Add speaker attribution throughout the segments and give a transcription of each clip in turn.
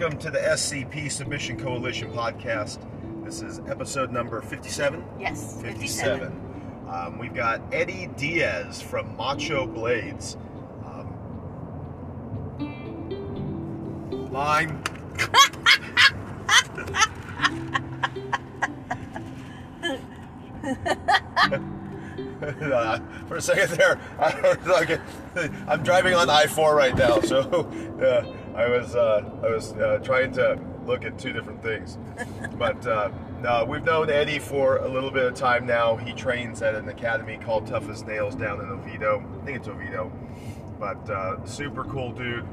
Speaker 1: Welcome to the SCP Submission Coalition podcast. This is episode number 57.
Speaker 2: Yes, 57.
Speaker 1: 57. Um, we've got Eddie Diaz from Macho Blades. Um, line. Uh, for a second there, I, I'm driving on I-4 right now, so uh, I was uh, I was uh, trying to look at two different things. But uh, no, we've known Eddie for a little bit of time now. He trains at an academy called Tough as Nails down in Oviedo. I think it's Oviedo. But uh, super cool dude.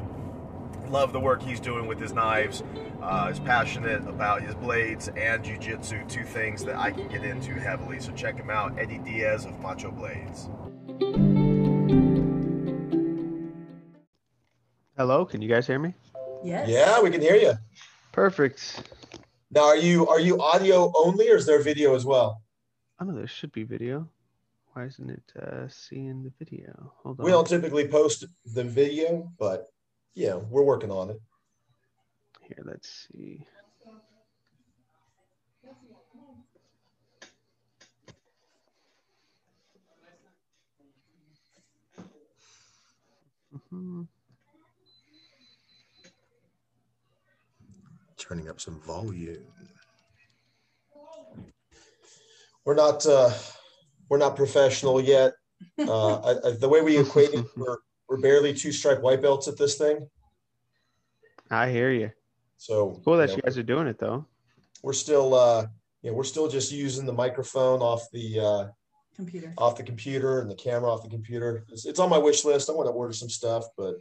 Speaker 1: Love the work he's doing with his knives. Uh, is passionate about his blades and jiu-jitsu, two things that I can get into heavily. So check him out, Eddie Diaz of Macho Blades.
Speaker 3: Hello, can you guys hear me?
Speaker 2: Yes.
Speaker 4: Yeah, we can hear you.
Speaker 3: Perfect.
Speaker 4: Now, are you are you audio only, or is there video as well?
Speaker 3: I know there should be video. Why isn't it uh, seeing the video? Hold on.
Speaker 4: We don't typically post the video, but yeah, we're working on it.
Speaker 3: Here, let's see. Mhm.
Speaker 4: Turning up some volume. We're not uh, we're not professional yet. Uh, I, I, the way we equate it, we're, we're barely two stripe white belts at this thing.
Speaker 3: I hear you.
Speaker 4: So
Speaker 3: Cool that
Speaker 4: you
Speaker 3: you guys are doing it though.
Speaker 4: we're still uh, you know, we're still just using the microphone off the uh,
Speaker 2: Computer.
Speaker 4: off the computer and the camera off the computer. It's, it's on my wish list. I want to order some stuff, but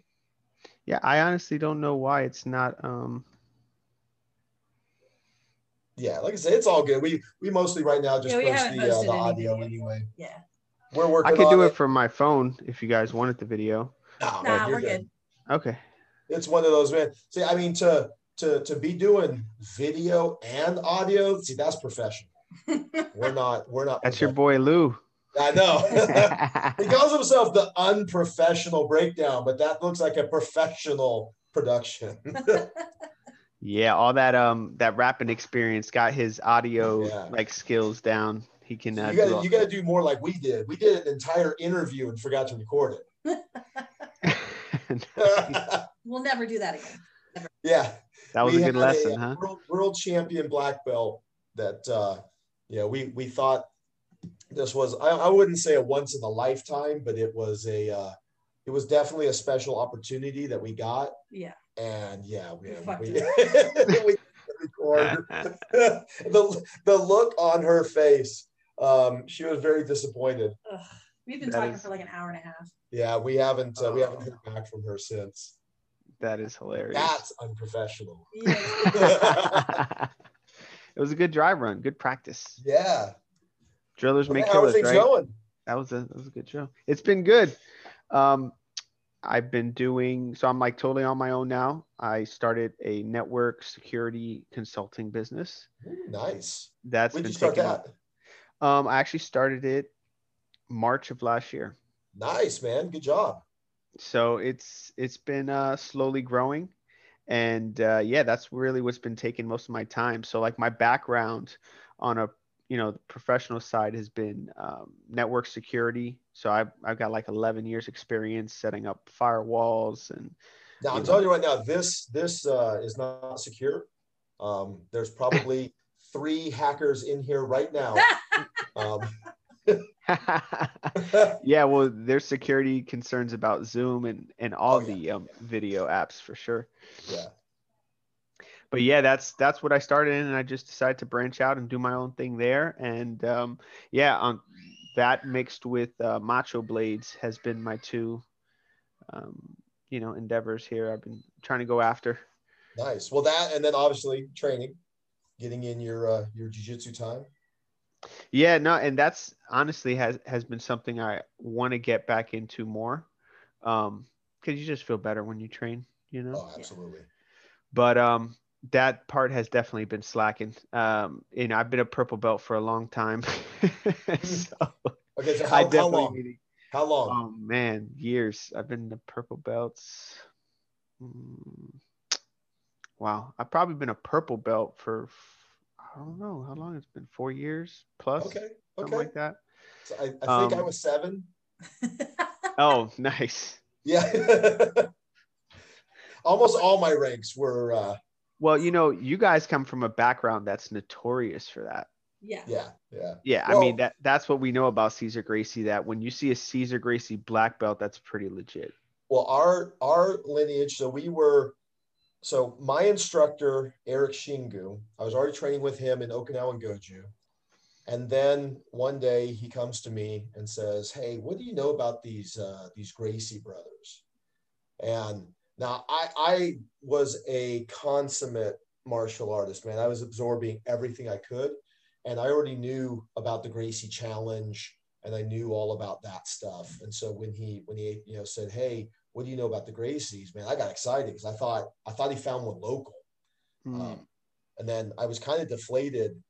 Speaker 3: Yeah, I honestly don't know why it's not. Um,
Speaker 4: yeah, like I said, it's all good. We we mostly right now just
Speaker 2: Yeah,
Speaker 4: post the, uh, the audio
Speaker 2: video.
Speaker 4: anyway.
Speaker 2: Yeah.
Speaker 4: We're working.
Speaker 3: I could
Speaker 4: on
Speaker 3: do it from my phone if you guys wanted the video.
Speaker 4: No,
Speaker 2: Nah,
Speaker 4: you're
Speaker 2: we're good.
Speaker 3: Okay.
Speaker 4: It's one of those man. See, I mean, to to to be doing video and audio, see, that's professional. We're not. We're not.
Speaker 3: That's your boy Lou.
Speaker 4: I know. he calls himself the unprofessional breakdown, but that looks like a professional production.
Speaker 3: yeah, all that um that rapping experience got his audio
Speaker 4: Yeah.
Speaker 3: like skills down. He can. Uh,
Speaker 4: you got
Speaker 3: all-
Speaker 4: you got to do more like we did. We did an entire interview and forgot to record it.
Speaker 2: We'll never do that again.
Speaker 4: yeah,
Speaker 3: that was
Speaker 4: we
Speaker 3: a good
Speaker 4: had
Speaker 3: lesson, huh?
Speaker 4: World, world champion black belt that uh, yeah we we thought this was I, I wouldn't say a once in a lifetime, but it was a uh, it was definitely a special opportunity that we got.
Speaker 2: Yeah.
Speaker 4: And yeah, we,
Speaker 2: We
Speaker 4: we, we record. the the look on her face. Um, she was very disappointed.
Speaker 2: Ugh. We've been
Speaker 3: That
Speaker 2: talking
Speaker 3: is-
Speaker 2: for like an hour and a half.
Speaker 4: Yeah, we haven't uh, we haven't
Speaker 3: Oh.
Speaker 4: heard back from her since.
Speaker 3: that is hilarious.
Speaker 4: That's unprofessional.
Speaker 2: Yeah.
Speaker 3: it was a good drive run, good practice.
Speaker 4: yeah.
Speaker 3: Drillers make
Speaker 4: How are
Speaker 3: killers,
Speaker 4: things
Speaker 3: right?
Speaker 4: going?
Speaker 3: That was a that was a good show. It's been good. Um, I've been doing so. I'm like totally on my own now. I started a network security consulting business.
Speaker 4: Ooh, nice.
Speaker 3: That's
Speaker 4: When did
Speaker 3: been
Speaker 4: you start
Speaker 3: taking
Speaker 4: that?
Speaker 3: Um, I actually started it March of last year.
Speaker 4: Nice, man. Good job.
Speaker 3: so it's it's been uh slowly growing and uh yeah that's really what's been taking most of my time so like my background on a you know the professional side has been um, network security so I've, I've got like 11 years experience setting up firewalls and
Speaker 4: Now I'm
Speaker 3: You
Speaker 4: telling you right now, this this uh, is not secure. Um, there's probably three hackers in here right now. Um,
Speaker 3: yeah well there's security concerns about zoom and and all
Speaker 4: Oh, yeah.
Speaker 3: the um, video apps for sure
Speaker 4: yeah.
Speaker 3: but yeah, that's that's what I started in, and I just decided to branch out and do my own thing there. And um, yeah, um, that mixed with uh, Macho Blades has been my two, um, you know, endeavors here. I've been trying to go after.
Speaker 4: Nice. Well, that and then obviously training, getting in your uh, your jujitsu time.
Speaker 3: Yeah, no, and that's honestly has has been something I want to get back into more, um, because you just feel better when you train, you know.
Speaker 4: Oh, absolutely.
Speaker 3: but um that part has definitely been slacking um and i've been a purple belt for a long time so
Speaker 4: Okay, so
Speaker 3: i
Speaker 4: how, how long?
Speaker 3: need
Speaker 4: How long?
Speaker 3: oh man years i've been the purple belts mm, Wow, I've probably been a purple belt for I don't know how long it's been. Four years plus,
Speaker 4: Okay.
Speaker 3: something
Speaker 4: Okay.
Speaker 3: like that.
Speaker 4: So I, I think I
Speaker 3: Um,
Speaker 4: was seven.
Speaker 3: Oh, nice.
Speaker 4: Yeah. Almost all my ranks were uh
Speaker 3: Well, you know, you guys come from a background that's notorious for that.
Speaker 2: yeah.
Speaker 4: yeah, yeah.
Speaker 3: Yeah, I mean that that's what we know about Cesar Gracie. That when you see a Cesar Gracie black belt, that's pretty legit.
Speaker 4: Well, our our lineage, so we were so my instructor, Eric Shingu, I was already training with him in Okinawa and Goju. And then one day he comes to me and says, Hey, what do you know about these uh, these Gracie brothers? And now I I was a consummate martial artist, man. I was absorbing everything I could. And I already knew about the Gracie challenge and I knew all about that stuff. And so when he when he you know said, "Hey, what do you know about the Gracies?" Man, I got excited because I thought I thought he found one local.
Speaker 3: Hmm.
Speaker 4: Um, and then I was kind of deflated,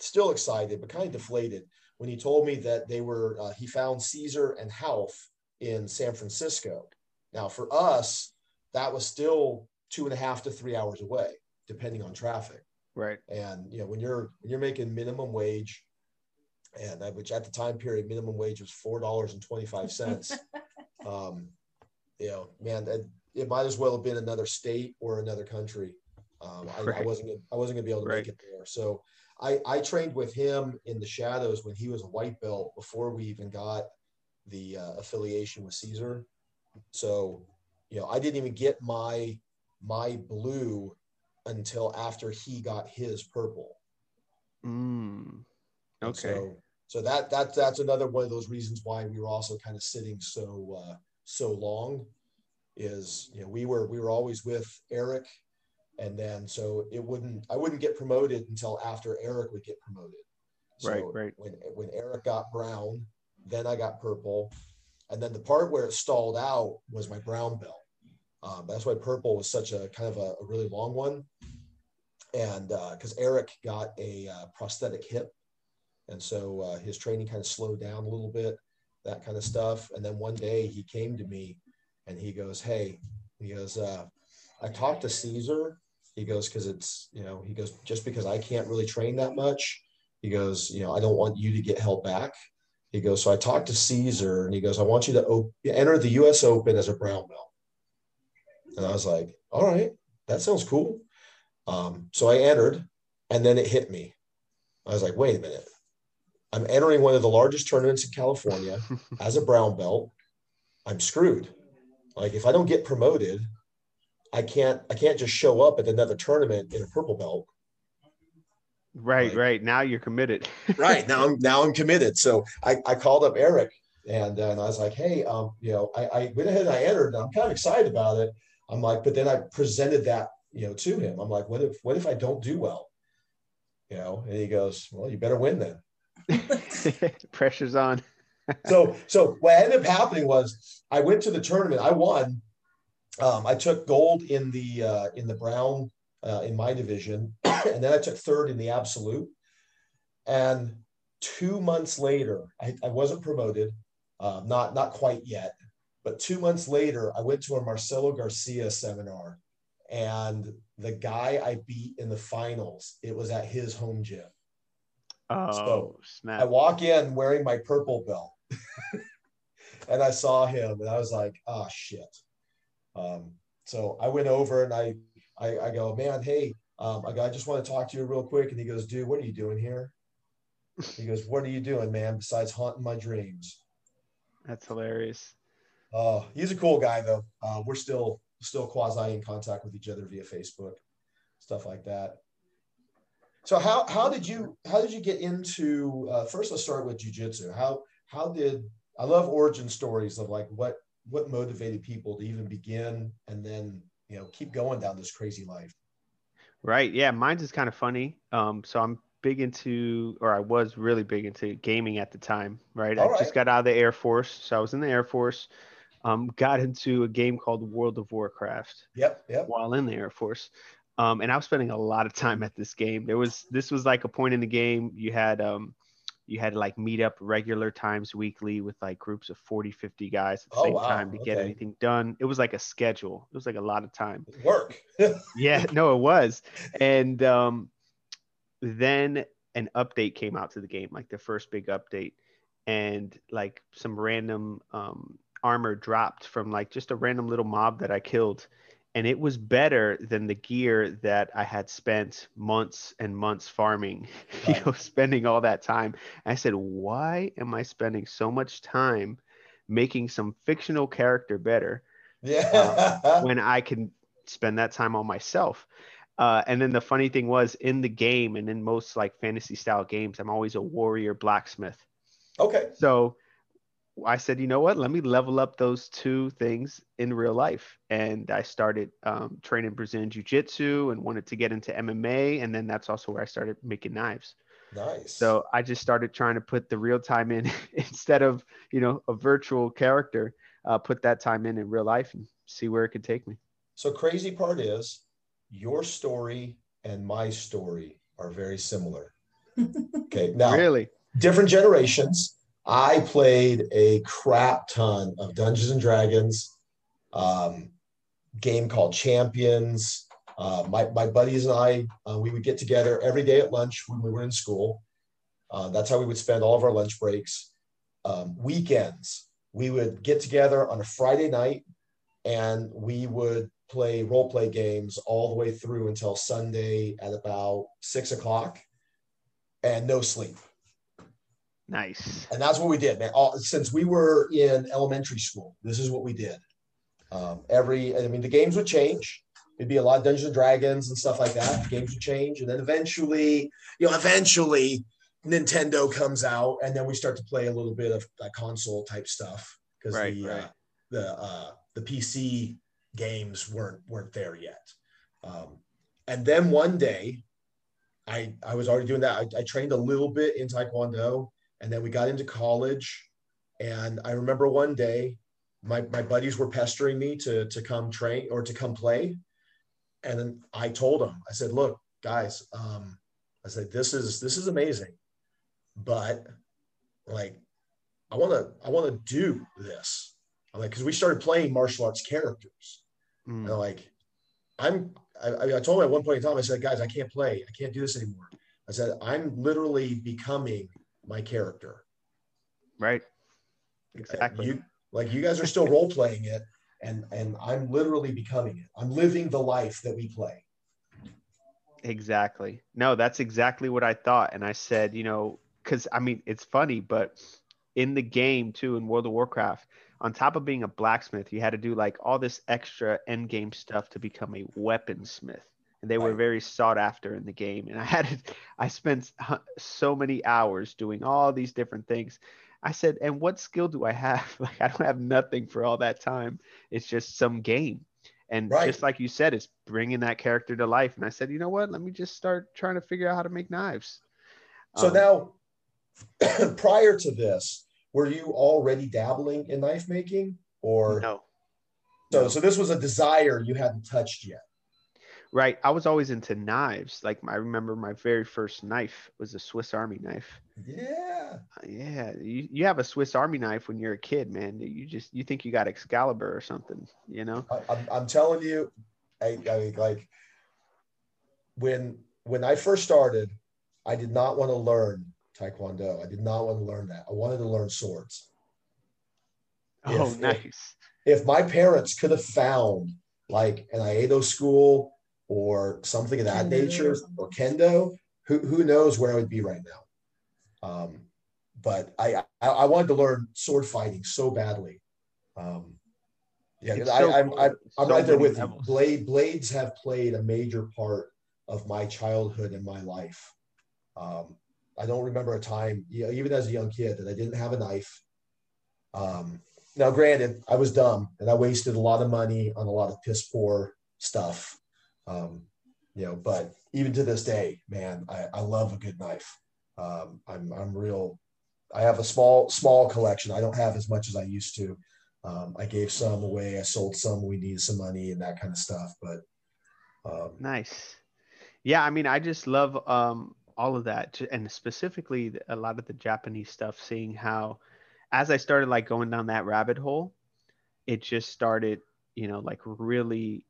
Speaker 4: still excited, but kind of deflated when he told me that they were uh, he found Cesar and Half in San Francisco. Now for us, that was still two and a half to three hours away, depending on traffic.
Speaker 3: Right.
Speaker 4: and you know when you're when you're making minimum wage and that which at the time period minimum wage was four dollars and 25 cents um you know man that, it might as well have been another state or another country. Um I, I wasn't gonna, i wasn't gonna be able to
Speaker 3: Right.
Speaker 4: make it there. So i i trained with him in the shadows when he was a white belt before we even got the uh, affiliation with cesar. So you know i didn't even get my my blue until after he got his purple.
Speaker 3: Mm. Okay.
Speaker 4: So, so that that that's another one of those reasons why we were also kind of sitting so uh, so long, is you know we were we were always with Eric, and then so it wouldn't I wouldn't get promoted until after Eric would get promoted. So
Speaker 3: Right, right.
Speaker 4: When when Eric got brown, then I got purple, and then the part where it stalled out was my brown belt. Um, that's why purple was such a kind of a, a really long one, and because Eric got a uh, prosthetic hip, and so uh, his training kind of slowed down a little bit, that kind of stuff. And then one day he came to me, and he goes, "Hey," he goes, uh, "I talked to Cesar." He goes, "Because it's you know," he goes, "Just because I can't really train that much." He goes, "You know, I don't want you to get held back." He goes, "So I talked to Cesar, and he goes, I want you to op- enter the U.S. Open as a brown belt." And I was like, all right, that sounds cool. Um, so I entered, and then it hit me. I was like, wait a minute. I'm entering one of the largest tournaments in California as a brown belt. I'm screwed. Like if I don't get promoted, I can't I can't just show up at another tournament in a purple belt.
Speaker 3: Right,
Speaker 4: Like-
Speaker 3: right. Now you're committed.
Speaker 4: right now I'm now I'm committed. So I, I called up Eric and, uh, and I was like, hey, um, you know, I, I went ahead and I entered and I'm kind of excited about it. I'm like, but then I presented that, you know, to him. I'm like, what if what if I don't do well? You know, and he goes, Well, you better win then.
Speaker 3: Pressure's on.
Speaker 4: So so what ended up happening was I went to the tournament, I won. Um, I took gold in the uh, in the brown uh, in my division, and then I took third in the absolute. And two months later, I, I wasn't promoted, uh, not not quite yet, but two months later, I went to a Marcelo Garcia seminar, and the guy I beat in the finals, it was at his home gym.
Speaker 3: Oh,
Speaker 4: I
Speaker 3: snap.
Speaker 4: walk in wearing my purple belt, and I saw him, and I was like, "Ah, shit." Um, so I went over and I, I, I go, "Man, hey, um, I go, I just want to talk to you real quick." And he goes, "Dude, what are you doing here?" He goes, "What are you doing, man? Besides haunting my dreams."
Speaker 3: That's hilarious.
Speaker 4: Oh, he's a cool guy though. Uh, we're still still quasi in contact with each other via Facebook, stuff like that. So how how did you how did you get into uh, first? Let's start with jujitsu. How how did I love origin stories of like what what motivated people to even begin and then you know keep going down this crazy life.
Speaker 3: Right. Yeah. Mine's is kind of funny. Um, so I'm big into, or I was really big into gaming at the time. Right. I
Speaker 4: All right.
Speaker 3: just got out of the Air Force. So I was in the Air Force. Um, got into a game called World of Warcraft
Speaker 4: Yep, yep.
Speaker 3: while in the Air Force. Um, and I was spending a lot of time at this game. There was this was like a point in the game. You had um, you had to like meet up regular times weekly with like groups of 40 50 guys at the
Speaker 4: Oh,
Speaker 3: same
Speaker 4: wow.
Speaker 3: time to get anything done it was like a schedule it was like a lot of time
Speaker 4: Work.
Speaker 3: yeah no it was and um then an update came out to the game like the first big update and like some random um armor dropped from like just a random little mob that i killed and it was better than the gear that i had spent months and months farming you know spending all that time i said why am i spending so much time making some fictional character better
Speaker 4: yeah.
Speaker 3: when I can spend that time on myself. Uh, and then the funny thing was in the game and in most like fantasy style games, I'm always a warrior blacksmith.
Speaker 4: okay.
Speaker 3: So I said, you know what? Let me level up those two things in real life. And I started um, training Brazilian Jiu Jitsu and wanted to get into MMA. And then that's also where I started making knives.
Speaker 4: Nice.
Speaker 3: So I just started trying to put the real time in instead of, you know, a virtual character, uh, put that time in in real life and see where it could take me.
Speaker 4: So crazy part is your story and my story are very similar. Okay. Now
Speaker 3: Really?
Speaker 4: different generations. I played a crap ton of Dungeons and Dragons, um, game called Champions. Uh, my, my buddies and I, uh, we would get together every day at lunch when we were in school. Uh, that's how we would spend all of our lunch breaks. Um, weekends, we would get together on a Friday night and we would play role play games all the way through until Sunday at about six o'clock and no sleep
Speaker 3: Nice.
Speaker 4: and that's what we did, man. All, since we were in elementary school, this is what we did. Um, every, I mean, the games would change. It'd be a lot of Dungeons and Dragons and stuff like that. The games would change, and then eventually, you know, eventually Nintendo comes out, and then we start to play a little bit of that console type stuff because
Speaker 3: Right,
Speaker 4: the
Speaker 3: right.
Speaker 4: Uh, the uh, the PC games weren't weren't there yet. Um, and then one day, I I was already doing that. I, I trained a little bit in Taekwondo, and then we got into college. And I remember one day, my my buddies were pestering me to to come train or to come play, and then I told them, I said, "Look, guys, um, I said this is this is amazing, but like, I want to I want to do this." I'm like, because we started playing martial arts characters.
Speaker 3: Mm.
Speaker 4: And like, I'm, I, I told him at one point in time, I said, guys, I can't play. I can't do this anymore. I said, I'm literally becoming my character.
Speaker 3: Right. Exactly.
Speaker 4: You, like you guys are still role playing it and, and I'm literally becoming it. I'm living the life that we play.
Speaker 3: Exactly. No, that's exactly what I thought. And I said, you know, because I mean, it's funny, but in the game too, in World of Warcraft, on top of being a blacksmith, you had to do like all this extra end game stuff to become a weaponsmith. And they were very sought after in the game. And I had, I spent so many hours doing all these different things. I said, and what skill do I have? Like, I don't have nothing for all that time. It's just some game. And
Speaker 4: Right.
Speaker 3: just like you said, it's bringing that character to life. And I said, you know what? Let me just start trying to figure out how to make knives.
Speaker 4: So
Speaker 3: Um,
Speaker 4: now, prior to this, were you already dabbling in knife making or
Speaker 3: no,
Speaker 4: so,
Speaker 3: no.
Speaker 4: so this was a desire you hadn't touched yet.
Speaker 3: Right. I was always into knives. Like I remember my very first knife was a Swiss Army knife.
Speaker 4: Yeah.
Speaker 3: Uh, Yeah, you, you have a Swiss Army knife when you're a kid, man. You just you think you got Excalibur or something, you know?
Speaker 4: I, I'm, I'm telling you, I, I like when when I first started, I did not want to learn Taekwondo. I did not want to learn that. I wanted to learn swords.
Speaker 3: Oh,
Speaker 4: If-
Speaker 3: nice.
Speaker 4: If my parents could have found like an Iaido school or something of that
Speaker 2: Kendo
Speaker 4: nature
Speaker 2: something.
Speaker 4: or kendo, who who knows where I would be right now. Um, but I, I I wanted to learn sword fighting so badly. Um, yeah,
Speaker 3: It's
Speaker 4: I, i'm. I'm, I'm
Speaker 3: So
Speaker 4: right there
Speaker 3: many
Speaker 4: with you.
Speaker 3: levels.
Speaker 4: Blade blades have played a major part of my childhood and my life. Um, I don't remember a time, you know, even as a young kid, that I didn't have a knife. Um, now, granted, I was dumb and I wasted a lot of money on a lot of piss poor stuff. Um, you know, but even to this day, man, I, I love a good knife. Um, I'm, I'm real. I have a small, small collection. I don't have as much as I used to. Um, I gave some away. I sold some. We needed some money and that kind of stuff. But um,
Speaker 3: Nice. Yeah, I mean, I just love um all of that and specifically a lot of the japanese stuff seeing how as i started like going down that rabbit hole it just started you know like really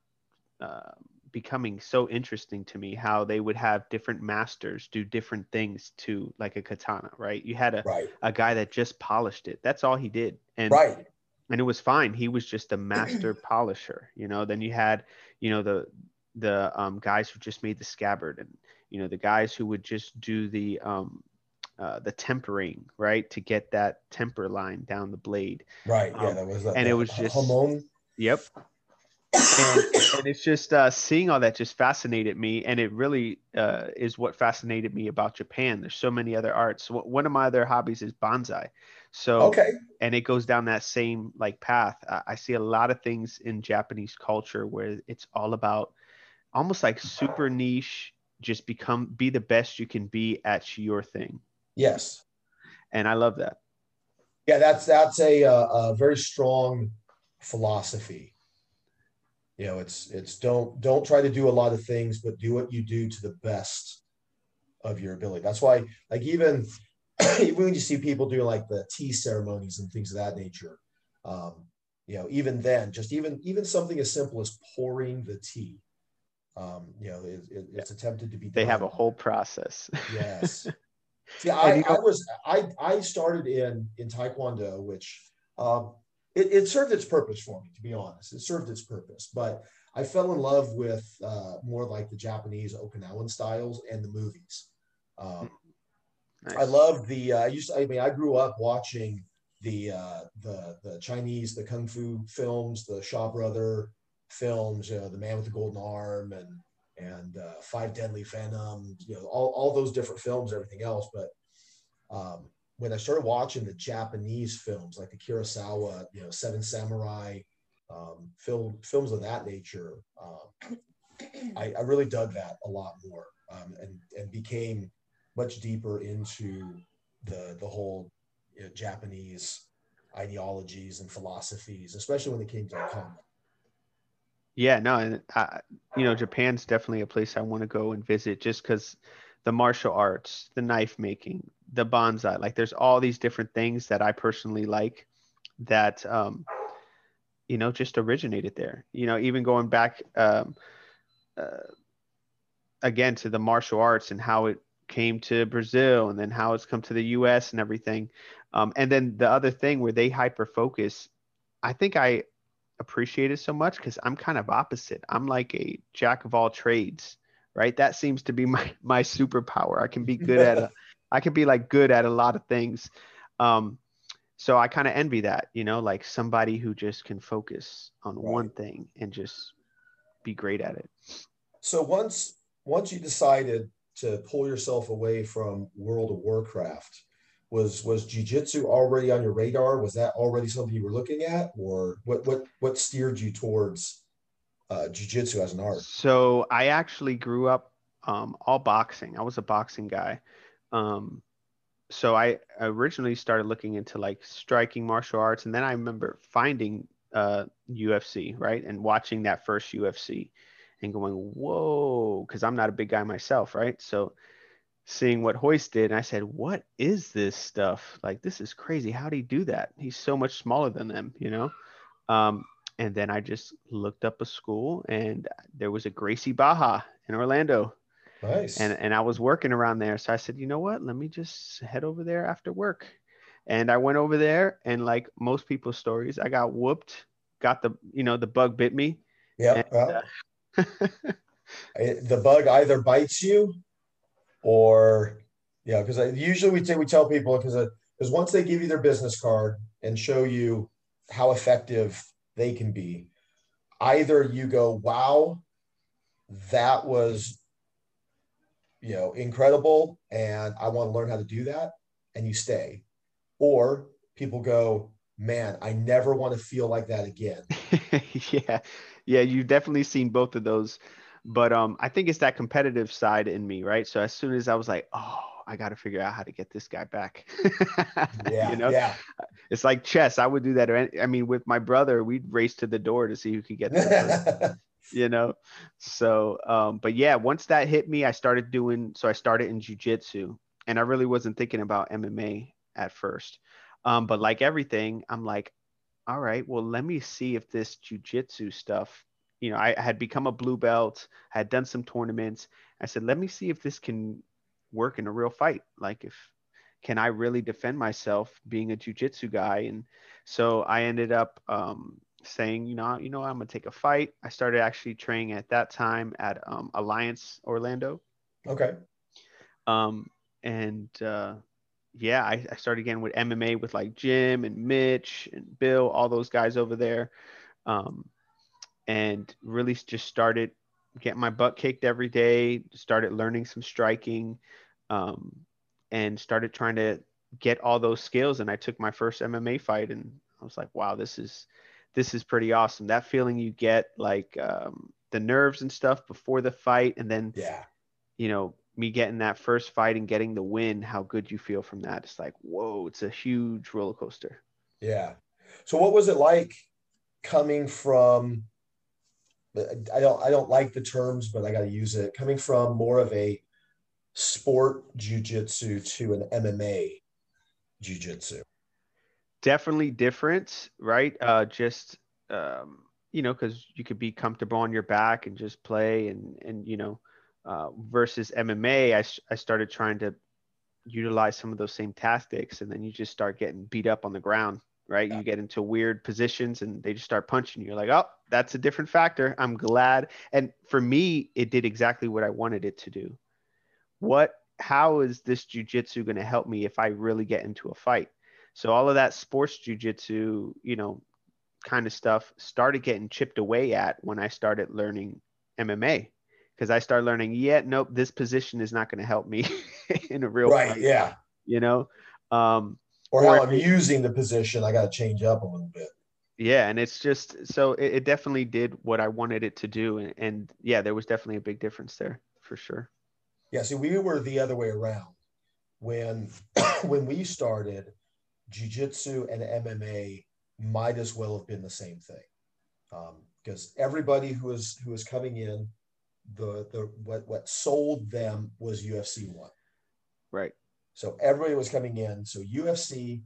Speaker 3: uh, becoming so interesting to me how they would have different masters do different things to like a katana right you had a,
Speaker 4: Right.
Speaker 3: a guy that just polished it that's all he did and
Speaker 4: Right.
Speaker 3: and it was fine. He was just a master polisher, you know. Then you had, you know, the the um, guys who just made the scabbard, and you know, the guys who would just do the um, uh, the tempering, right, to get that temper line down the blade.
Speaker 4: Right. Yeah.
Speaker 3: Um,
Speaker 4: That was. that.
Speaker 3: and it was just-
Speaker 4: Hamon.
Speaker 3: Yep. And, and it's just uh, seeing all that just fascinated me, and it really uh, is what fascinated me about Japan. There's so many other arts. One of my other hobbies is bonsai. So
Speaker 4: Okay.
Speaker 3: and it goes down that same like path. I, I see a lot of things in Japanese culture where it's all about almost like super niche, just become be the best you can be at your thing,
Speaker 4: Yes.
Speaker 3: and I love that.
Speaker 4: Yeah. That's that's a uh, a very strong philosophy. You know, it's it's don't don't try to do a lot of things, but do what you do to the best of your ability. That's why, like even even when you see people doing like the tea ceremonies and things of that nature, um, you know, even then, just even even something as simple as pouring the tea, um, you know, it, it, it's attempted to be.
Speaker 3: They have a whole process.
Speaker 4: Yes. See, I, I was I I started in in Taekwondo, which um, it, it served its purpose for me, to be honest. It served its purpose, but I fell in love with uh, more like the Japanese Okinawan styles and the movies. Um, I love the. Uh, I used. To, I mean, I grew up watching the uh, the the Chinese, the kung fu films, the Shaw Brother films. You know, the Man with the Golden Arm and and uh, Five Deadly Venom. You know, all all those different films, everything else. But um, when I started watching the Japanese films, like the Kurosawa, you know, Seven Samurai, um, film films of that nature, um, I, I really dug that a lot more um, and and became much deeper into the the whole you know, Japanese ideologies and philosophies, especially when it came to combat.
Speaker 3: Yeah, no, and I, you know, Japan's definitely a place I want to go and visit just because the martial arts, the knife making, the bonsai, like there's all these different things that I personally like that, um, you know, just originated there. You know, even going back um, uh, again to the martial arts and how it came to Brazil and then how it's come to the US and everything. Um, and then the other thing where they hyper focus, I think I appreciate it so much because I'm kind of opposite. I'm like a jack of all trades, right? That seems to be my my superpower. I can be good at a, I can be like good at a lot of things. Um, so I kind of envy that, you know, like somebody who just can focus on
Speaker 4: Right.
Speaker 3: one thing and just be great at it.
Speaker 4: So once once you decided to pull yourself away from World of Warcraft, was was jujitsu already on your radar? Was that already something you were looking at, or what what what steered you towards uh, jujitsu as an art?
Speaker 3: So I actually grew up um, all boxing. I was a boxing guy. Um, so I originally started looking into like striking martial arts, and then I remember finding uh, UFC, right, and watching that first UFC, and going, "Whoa!" Because I'm not a big guy myself, right? So seeing what Royce did, and I said, "What is this stuff? Like, this is crazy. How do he do that? He's so much smaller than them, you know." Um, and then I just looked up a school, and there was a Gracie Barra in Orlando,
Speaker 4: Nice.
Speaker 3: and and I was working around there. So I said, you know what? Let me just head over there after work. And I went over there, and like most people's stories, I got whooped. Got the you know the bug bit me.
Speaker 4: yeah. well,
Speaker 3: uh,
Speaker 4: the bug either bites you or yeah because usually we, t- we tell people because because once they give you their business card and show you how effective they can be either you go wow that was you know incredible and i want to learn how to do that and you stay or people go man i never want to feel like that again
Speaker 3: yeah, yeah, you've definitely seen both of those. But um, I think it's that competitive side in me, right? So as soon as I was like, oh, I got to figure out how to get this guy back.
Speaker 4: yeah
Speaker 3: you know,
Speaker 4: yeah
Speaker 3: it's like chess. I would do that. I mean, with my brother, we'd race to the door to see who could get there first. you know so um but yeah once that hit me i started doing so i started in jiu-jitsu and i really wasn't thinking about mma at first um but like everything i'm like all right well let me see if this jiu-jitsu stuff you know i, I had become a blue belt i had done some tournaments i said let me see if this can work in a real fight like if can i really defend myself being a jiu-jitsu guy and so i ended up um saying, you know, you know, I'm gonna take a fight. I started actually training at that time at um, Alliance Orlando.
Speaker 4: Okay.
Speaker 3: Um, and uh, yeah, I, I started again with MMA with like Jim and Mitch and Bill, all those guys over there. Um, and really just started getting my butt kicked every day, started learning some striking, um, and started trying to get all those skills. And I took my first MMA fight and I was like, wow, this is this is pretty awesome. That feeling you get like um, the nerves and stuff before the fight, and then
Speaker 4: Yeah.
Speaker 3: you know me getting that first fight and getting the win. How good you feel from that? It's like whoa, it's a huge roller coaster.
Speaker 4: Yeah. So what was it like coming from I don't I don't like the terms, but I got to use it. Coming from more of a sport jujitsu to an MMA jujitsu.
Speaker 3: Definitely different, right? Uh, just um, you know, because you could be comfortable on your back and just play, and and you know, uh, versus MMA, I I started trying to utilize some of those same tactics, and then you just start getting beat up on the ground, right?
Speaker 4: Yeah.
Speaker 3: You get into weird positions, and they just start punching you. You're like, oh, that's a different factor. I'm glad. And for me, it did exactly what I wanted it to do. What? How is this jujitsu going to help me if I really get into a fight? So all of that sports jujitsu, you know, kind of stuff started getting chipped away at when I started learning MMA. Because I started learning, yeah, nope, this position is not going to help me in a real
Speaker 4: Right.
Speaker 3: fight,
Speaker 4: Yeah.
Speaker 3: you know. Um,
Speaker 4: Or how I'm using the position, I got to change up a little bit.
Speaker 3: yeah, and it's just so it, it definitely did what I wanted it to do, and, and yeah, there was definitely a big difference there for sure.
Speaker 4: Yeah, see, we were the other way around. When when we started, jiu-jitsu and MMA might as well have been the same thing. Um, because everybody who was who was coming in, the the what what sold them was UFC one.
Speaker 3: Right.
Speaker 4: So everybody was coming in. So UFC,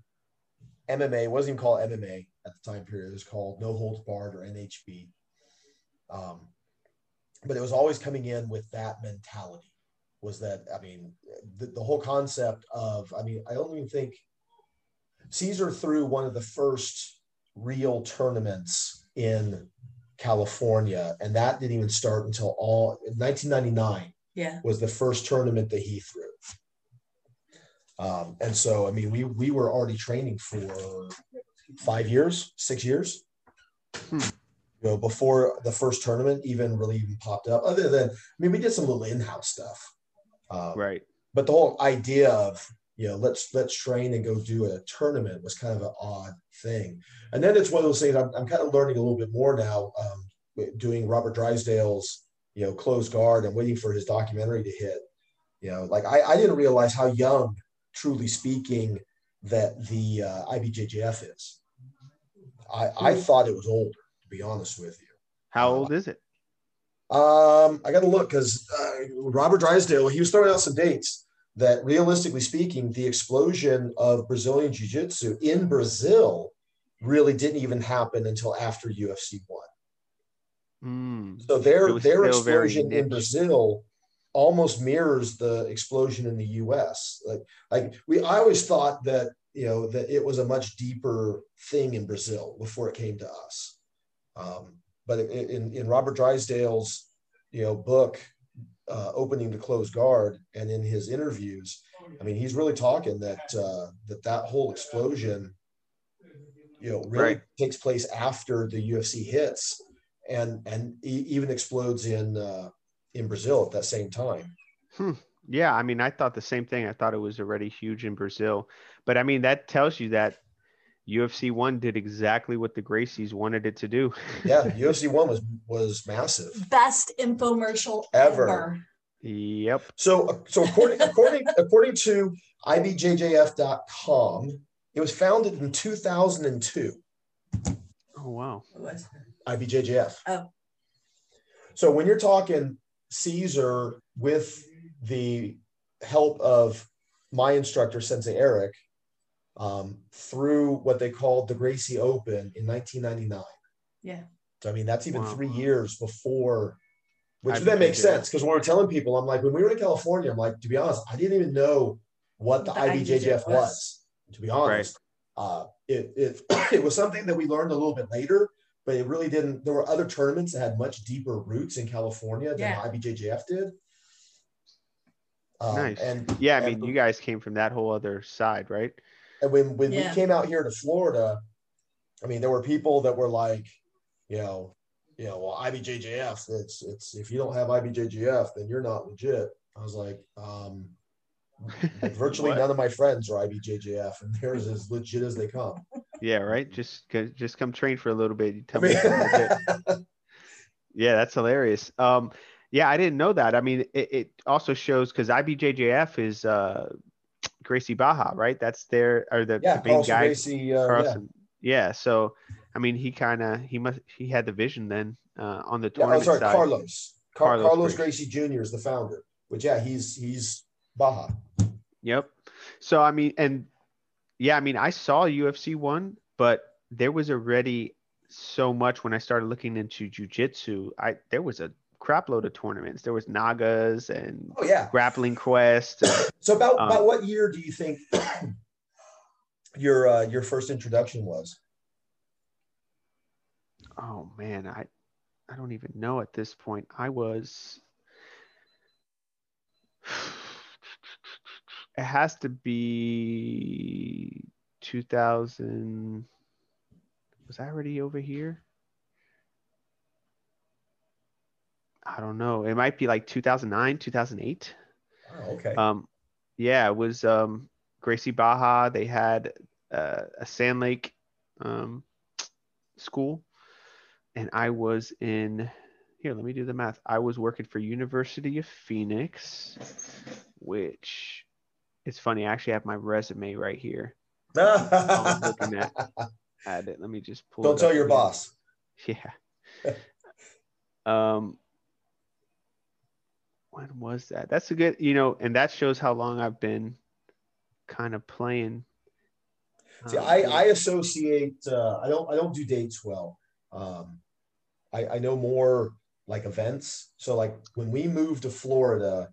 Speaker 4: MMA wasn't even called MMA at the time period. It was called No Holds Barred or NHB. Um, but it was always coming in with that mentality. Was that I mean the, the whole concept of I mean I don't even think Cesar threw one of the first real tournaments in California, and that didn't even start until all 1999
Speaker 2: Yeah.
Speaker 4: was the first tournament that he threw. Um, and so, I mean, we we were already training for five years, six years,
Speaker 3: Hmm.
Speaker 4: you know, before the first tournament even really even popped up. Other than, I mean, we did some little in-house stuff, um,
Speaker 3: Right.
Speaker 4: but the whole idea of you know let's let's train and go do a tournament was kind of an odd thing. And then it's one of those things I'm, I'm kind of learning a little bit more now, um, doing Robert Drysdale's you know closed guard and waiting for his documentary to hit. You know, like I, I didn't realize how young, truly speaking, that the uh, IBJJF is. I, I thought it was older, to be honest with you.
Speaker 3: How
Speaker 4: Uh,
Speaker 3: old is it?
Speaker 4: Um, I got to look because uh, Robert Drysdale, he was throwing out some dates that realistically speaking, the explosion of Brazilian Jiu Jitsu in Brazil really didn't even happen until after UFC one.
Speaker 3: Hmm.
Speaker 4: So their their explosion in. Brazil almost mirrors the explosion in the US. Like like we I always thought that you know that it was a much deeper thing in Brazil before it came to us. Um, but in, in Robert Drysdale's you know book uh, opening the closed guard and in his interviews, I mean he's really talking that uh, that that whole explosion you know really
Speaker 3: Right.
Speaker 4: takes place after the UFC hits and and even explodes in uh, in Brazil at that same time. Hmm.
Speaker 3: Yeah, I mean, I thought the same thing. I thought it was already huge in Brazil, but I mean, that tells you that UFC one did exactly what the Gracies wanted it to do.
Speaker 4: Yeah, UFC one was was massive.
Speaker 2: Best infomercial
Speaker 4: Ever.
Speaker 2: ever.
Speaker 3: Yep.
Speaker 4: So uh, so according according according to ibjjf.com, it was founded in 2002.
Speaker 3: Oh wow.
Speaker 2: It.
Speaker 4: IBJJF.
Speaker 2: Oh.
Speaker 4: So when you're talking Cesar with the help of my instructor, Sensei Eric, um, through what they called the Gracie Open in 1999.
Speaker 2: Yeah.
Speaker 4: So, I mean, that's even
Speaker 3: Wow.
Speaker 4: three years before, which
Speaker 3: IBJJF.
Speaker 4: then makes sense because when we're telling people, I'm like, when we were in California, I'm like, to be honest, I didn't even know what the,
Speaker 2: The
Speaker 4: IBJJF
Speaker 2: IBJJF
Speaker 4: was.
Speaker 2: was.
Speaker 4: To be honest, uh, it, it it was something that we learned a little bit later, but it really didn't. There were other tournaments that had much deeper roots in California than
Speaker 2: Yeah.
Speaker 4: IBJJF did. Um,
Speaker 3: Nice.
Speaker 4: And
Speaker 3: Yeah, I
Speaker 4: and
Speaker 3: mean, you guys came from that whole other side, right?
Speaker 4: and when when
Speaker 2: Yeah.
Speaker 4: we came out here to Florida, I mean, there were people that were like, you know, you know, well, IBJJF. It's it's if you don't have IBJJF, then you're not legit. I was like, um, virtually none of my friends are IBJJF, and they're as legit as they come.
Speaker 3: Yeah, right. Just just come train for a little bit. You tell me. Yeah, that's hilarious. Um, yeah, I didn't know that. I mean, it, it also shows because IBJJF is uh, Gracie Barra, right? That's their or the,
Speaker 4: yeah,
Speaker 3: the main
Speaker 4: Carlson
Speaker 3: guy.
Speaker 4: Gracie, uh, yeah.
Speaker 3: Carlson. Yeah. So, I mean, he kind of he must he had the vision then uh, on the
Speaker 4: Yeah,
Speaker 3: tournament
Speaker 4: sorry,
Speaker 3: side.
Speaker 4: Carlos. Car-
Speaker 3: Carlos
Speaker 4: Carlos,
Speaker 3: Gracie.
Speaker 4: Gracie Jr. is the founder, but yeah, he's he's Barra.
Speaker 3: Yep. So I mean, and yeah, I mean, I saw UFC one, but there was already so much when I started looking into jujitsu. I there was a crap load of tournaments. There was Nagas and
Speaker 4: Oh yeah.
Speaker 3: Grappling Quest. and-
Speaker 4: So about
Speaker 3: Um,
Speaker 4: about what year do you think your uh, your first introduction was?
Speaker 3: oh man, I I don't even know at this point. I was. It has to be 2000. Was I already over here? I don't know. It might be like 2009, 2008.
Speaker 4: Oh, okay.
Speaker 3: Um, yeah, it was um, Gracie Barra. They had uh, a Sand Lake um, school, and I was in. Here, let me do the math. I was working for University of Phoenix, which it's funny. I actually have my resume right here. I was looking at at it. Let me just pull.
Speaker 4: Don't tell your
Speaker 3: here.
Speaker 4: boss.
Speaker 3: Yeah. um, when was that? That's a good, you know, and that shows how long I've been kind of playing.
Speaker 4: See,
Speaker 3: Um,
Speaker 4: I. I associate. Uh, I don't. I don't do dates well. Um, I, I know more like events. So like when we moved to Florida,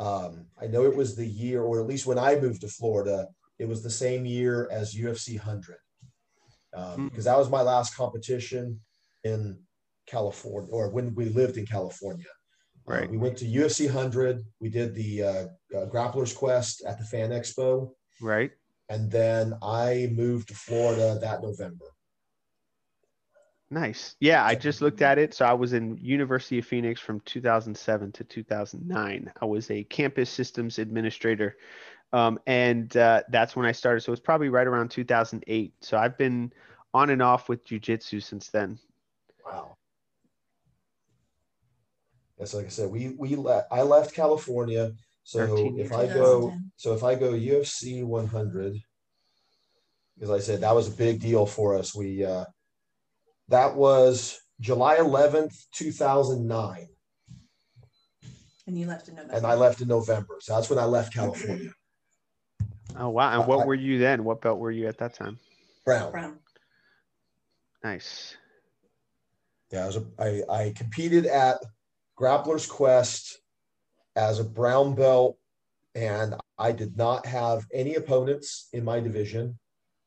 Speaker 4: um, I know it was the year, or at least when I moved to Florida, it was the same year as UFC hundred, um,
Speaker 3: Hmm.
Speaker 4: because that was my last competition in California, or when we lived in California. Uh,
Speaker 3: Right.
Speaker 4: we went to UFC hundred. We did the uh, uh, Grappler's Quest at the Fan Expo
Speaker 3: right.
Speaker 4: and then I moved to Florida that November.
Speaker 3: Nice. Yeah, I just looked at it. So I was in University of Phoenix from 2007 to 2009. I was a campus systems administrator. Um, and uh, that's when I started. So it's probably right around 2008. So I've been on and off with jujitsu since then.
Speaker 4: Wow. That's like I said, we we le- I left California. So
Speaker 3: 13
Speaker 4: if. I go, so if I go UFC 100, as I said, that was a big deal for us. We uh, that was July 11th, 2009,
Speaker 2: And you left in November.
Speaker 4: and I left in November. So that's when I left California.
Speaker 3: Oh, wow. And what
Speaker 4: I-
Speaker 3: were you then? What belt were you at that time?
Speaker 4: Brown.
Speaker 2: Brown.
Speaker 3: Nice.
Speaker 4: Yeah, I was a, I, I competed at Grappler's Quest as a brown belt, and I did not have any opponents in my division.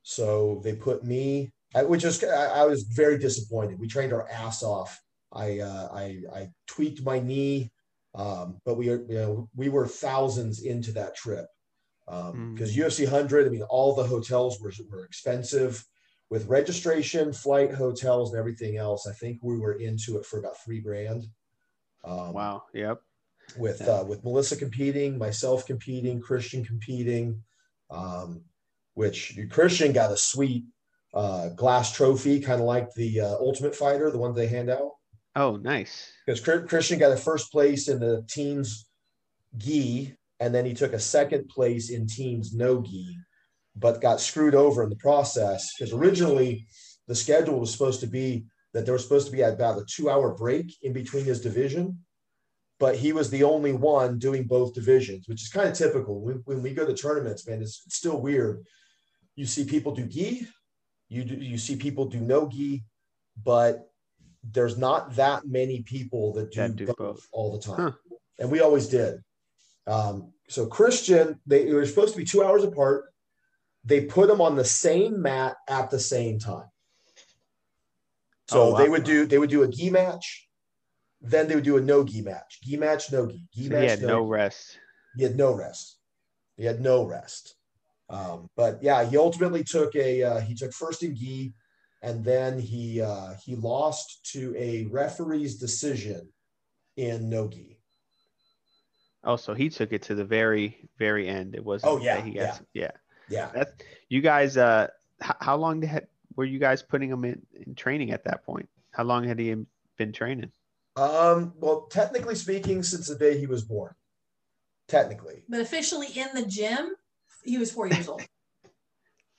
Speaker 4: So they put me, I- which is I, I was very disappointed. We trained our ass off. I uh, I, I tweaked my knee, um, but we are you know we were thousands into that trip
Speaker 3: Mm.
Speaker 4: because UFC 100. I mean, all the hotels were were expensive with registration, flight, hotels, and everything else, I think we were into it for about three grand. Um,
Speaker 3: Wow. Yep.
Speaker 4: With
Speaker 3: Yeah.
Speaker 4: uh, with Melissa competing, myself competing, Christian competing, um, which Christian got a sweet uh, glass trophy, kind of like the uh, Ultimate Fighter, the one they hand out.
Speaker 3: Oh, nice.
Speaker 4: Because Christian got a first place in the teams gi, and then he took a second place in teams no gi, but got screwed over in the process because originally the schedule was supposed to be that there was supposed to be about a two hour break in between his division, but he was the only one doing both divisions, which is kind of typical. When, when we go to tournaments, man, it's, it's still weird. You see people do gi, you do, you see people do no gi, but there's not that many people that do,
Speaker 3: That do
Speaker 4: both,
Speaker 3: both.
Speaker 4: all the time,
Speaker 3: Huh.
Speaker 4: and we always did. Um, so Christian, they, they were supposed to be two hours apart. They put them on the same mat at the same time. So
Speaker 3: Oh, wow.
Speaker 4: they would do they would do a gi match, then they would do a no gi match. Gi match, no gi. Gi
Speaker 3: So
Speaker 4: match,
Speaker 3: he had no
Speaker 4: gi.
Speaker 3: rest.
Speaker 4: He had no rest. He had no rest. Um, but yeah, he ultimately took a uh, he took first in gi, and then he uh, he lost to a referee's decision in no gi.
Speaker 3: Oh, so he took it to the very, very end. It wasn't.
Speaker 4: Oh, yeah,
Speaker 3: that he got, yeah.
Speaker 4: Yeah.
Speaker 3: That's you guys. Uh, h- how long had, were you guys putting him in, in training at that point? How long had he been training?
Speaker 4: Um, well, technically speaking, since the day he was born. Technically.
Speaker 2: But officially in the gym, he was four years old.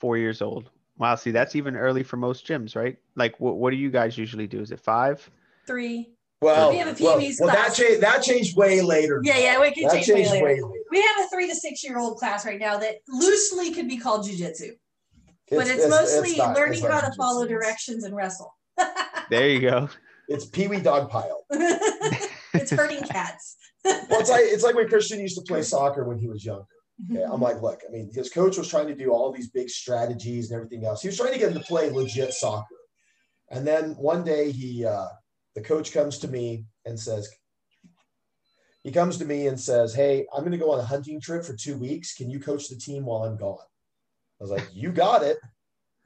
Speaker 3: Four years old. Wow. See, that's even early for most gyms, right? Like, what what do you guys usually do? Is it five?
Speaker 2: Three.
Speaker 4: Well,
Speaker 2: We have a
Speaker 4: well,
Speaker 2: PME's
Speaker 4: well that
Speaker 2: class.
Speaker 4: changed that changed way later.
Speaker 2: Yeah, yeah, we can
Speaker 4: that
Speaker 2: change way later.
Speaker 4: way later.
Speaker 2: We have a three to six year old class right now that loosely could be called jujitsu, but it's,
Speaker 4: it's
Speaker 2: mostly
Speaker 4: not-
Speaker 2: learning
Speaker 4: it's
Speaker 2: how to
Speaker 4: jujitsu.
Speaker 2: follow directions and wrestle.
Speaker 3: There you go.
Speaker 4: It's Pee Wee Dog Pile.
Speaker 2: it's hurting cats.
Speaker 4: Well, it's like it's like when Christian used to play soccer when he was younger. Okay, I'm like, look, I mean, his coach was trying to do all these big strategies and everything else. He was trying to get him to play legit soccer. And then one day he uh the coach comes to me and says, he comes to me and says, Hey, I'm gonna go on a hunting trip for two weeks. Can you coach the team while I'm gone? I was like, You got it.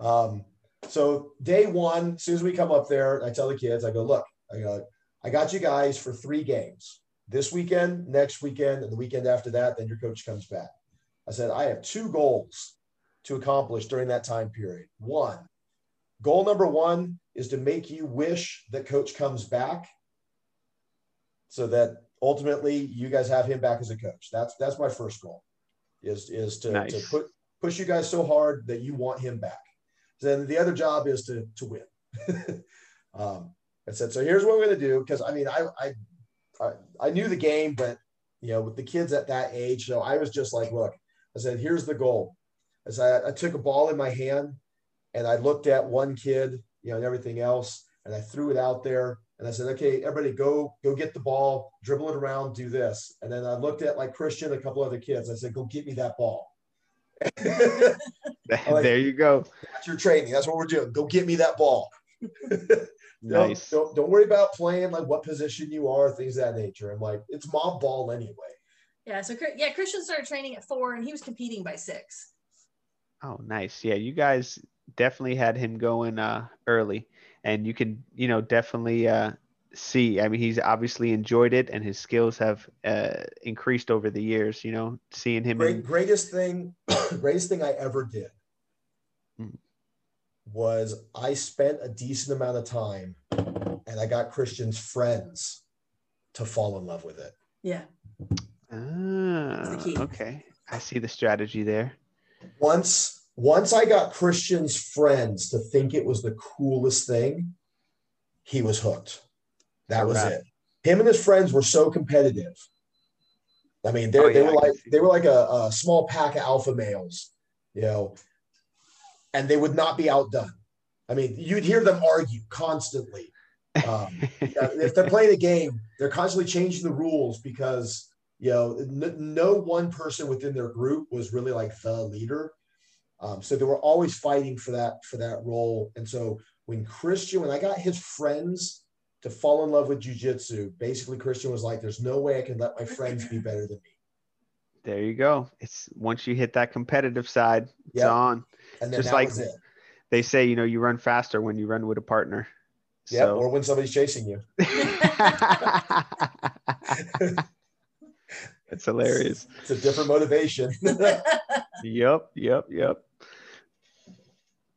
Speaker 4: Um, so day one, as soon as we come up there, I tell the kids, I go, look, I go, I got you guys for three games this weekend, next weekend, and the weekend after that, then your coach comes back. I said, I have two goals to accomplish during that time period. One, goal number one is to make you wish that coach comes back so that ultimately you guys have him back as a coach. That's that's my first goal is is to,
Speaker 3: Nice.
Speaker 4: to put push you guys so hard that you want him back. Then the other job is to to win. um, I said, so here's what we're gonna do because I mean I, I I I knew the game, but you know with the kids at that age, so I was just like, look, I said, here's the goal. I said I, I took a ball in my hand and I looked at one kid, you know, and everything else, and I threw it out there. And I said, okay, everybody go, go get the ball, dribble it around, do this. And then I looked at like Christian, a couple other kids. I said, go get me that ball. like-
Speaker 3: there you go.
Speaker 4: That's your training. That's what we're doing. Go get me that ball. Don't-
Speaker 3: Nice.
Speaker 4: Don't, don't worry about playing like what position you are, things of that nature. I'm like, it's mob ball anyway.
Speaker 2: Yeah, so yeah, Christian started training at four and he was competing by six.
Speaker 3: Oh, nice. Yeah, you guys definitely had him going uh, early, and you can, you know, definitely uh, see. I mean, he's obviously enjoyed it, and his skills have uh, increased over the years. You know, seeing him
Speaker 4: Great,
Speaker 3: in
Speaker 4: greatest thing, greatest thing I ever did
Speaker 3: Mm.
Speaker 4: was I spent a decent amount of time and I got Christian's friends to fall in love with it.
Speaker 2: Yeah.
Speaker 3: Ah,
Speaker 2: the key.
Speaker 3: okay. I see the strategy there.
Speaker 4: Once, once I got Christian's friends to think it was the coolest thing, he was hooked. That was
Speaker 3: Alright.
Speaker 4: it. Him and his friends were so competitive. I mean, they,
Speaker 3: Oh,
Speaker 4: they
Speaker 3: yeah,
Speaker 4: were like they were like a, a small pack of alpha males, you know, and they would not be outdone. I mean, you'd hear them argue constantly. Um, if they're playing a game, they're constantly changing the rules because you know n- no one person within their group was really like the leader. Um, so they were always fighting for that for that role. And so when Christian, when I got his friends to fall in love with jujitsu, basically Christian was like, "There's no way I can let my friends be better than me."
Speaker 3: there you go. It's once you hit that competitive side, it's
Speaker 4: Yep.
Speaker 3: on.
Speaker 4: And then
Speaker 3: Just
Speaker 4: that
Speaker 3: like-
Speaker 4: was it.
Speaker 3: They say, you know, you run faster when you run with a partner.
Speaker 4: Yeah,
Speaker 3: So-
Speaker 4: or when somebody's chasing you.
Speaker 3: It's hilarious.
Speaker 4: It's a different motivation.
Speaker 3: Yep, yep, yep.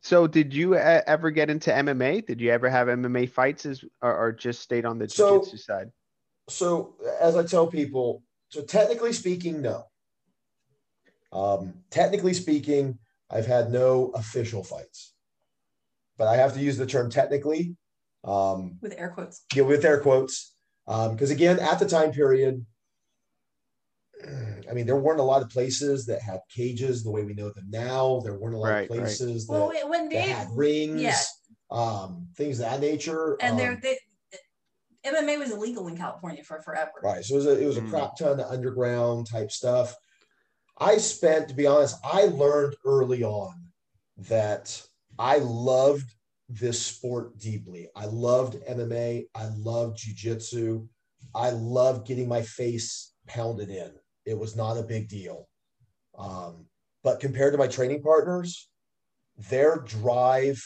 Speaker 3: So, did you uh, ever get into MMA? Did you ever have MMA fights, as, or, or just stayed on the
Speaker 4: So-
Speaker 3: jiu-jitsu side?
Speaker 4: so as I tell people, so technically speaking, no. Um, technically speaking, I've had no official fights, but I have to use the term technically Um,
Speaker 2: with air quotes.
Speaker 4: you know, with air quotes. Because again, at the time period, I mean, there weren't a lot of places that had cages the way we know them now. There weren't a lot
Speaker 3: Right,
Speaker 4: of
Speaker 3: right.
Speaker 4: places that,
Speaker 2: Well, wait, when
Speaker 4: that
Speaker 2: they
Speaker 4: had rings,
Speaker 2: yeah.
Speaker 4: um, things of that nature.
Speaker 2: and
Speaker 4: um,
Speaker 2: they're they, MMA was illegal in California for forever.
Speaker 4: Right. So it was a, it was a
Speaker 3: Mm.
Speaker 4: crap ton of underground type stuff. I spent, to be honest, I learned early on that I loved this sport deeply. I loved MMA. I loved jujitsu. I loved getting my face pounded in. It was not a big deal. Um, but compared to my training partners, their drive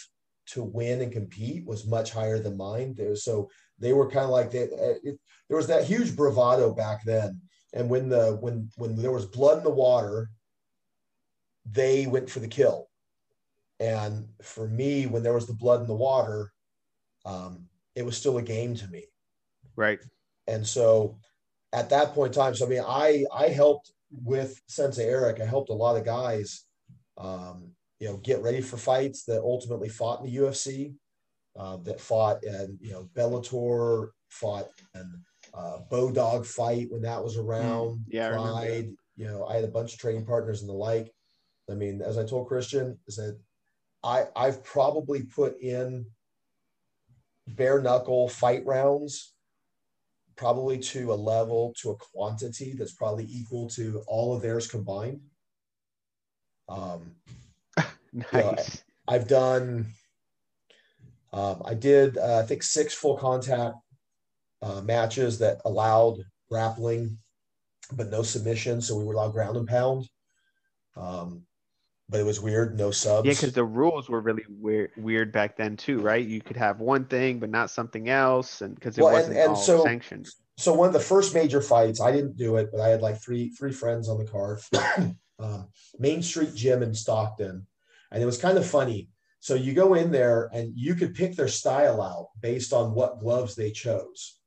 Speaker 4: to win and compete was much higher than mine. There so they were kind of like they, it, there was that huge bravado back then. And when the when when there was blood in the water, they went for the kill. And for me, when there was the blood in the water, um, it was still a game to me.
Speaker 3: Right.
Speaker 4: And so at that point in time, so I mean, I I helped with Sensei Eric. I helped a lot of guys, um, you know, get ready for fights that ultimately fought in the UFC, uh, that fought and you know Bellator, fought and uh, Dog fight when that was around.
Speaker 3: Mm, yeah.
Speaker 4: Pride. You know, I had a bunch of training partners and the like. I mean, as I told Christian, I said I I've probably put in bare knuckle fight rounds probably to a level to a quantity that's probably equal to all of theirs combined. Um,
Speaker 3: Nice.
Speaker 4: I've done, um, I did, uh, I think six full contact uh, matches that allowed grappling, but no submission. So we were allowed ground and pound. Um, but it was weird, no subs.
Speaker 3: Yeah, because the rules were really weird, weird back then too, right? You could have one thing but not something else, and because it
Speaker 4: Well,
Speaker 3: wasn't
Speaker 4: and
Speaker 3: all
Speaker 4: so-
Speaker 3: sanctioned.
Speaker 4: so one of the first major fights, I didn't do it, but I had like three three friends on the card. um, Main Street Gym in Stockton, and it was kind of funny. So you go in there and you could pick their style out based on what gloves they chose.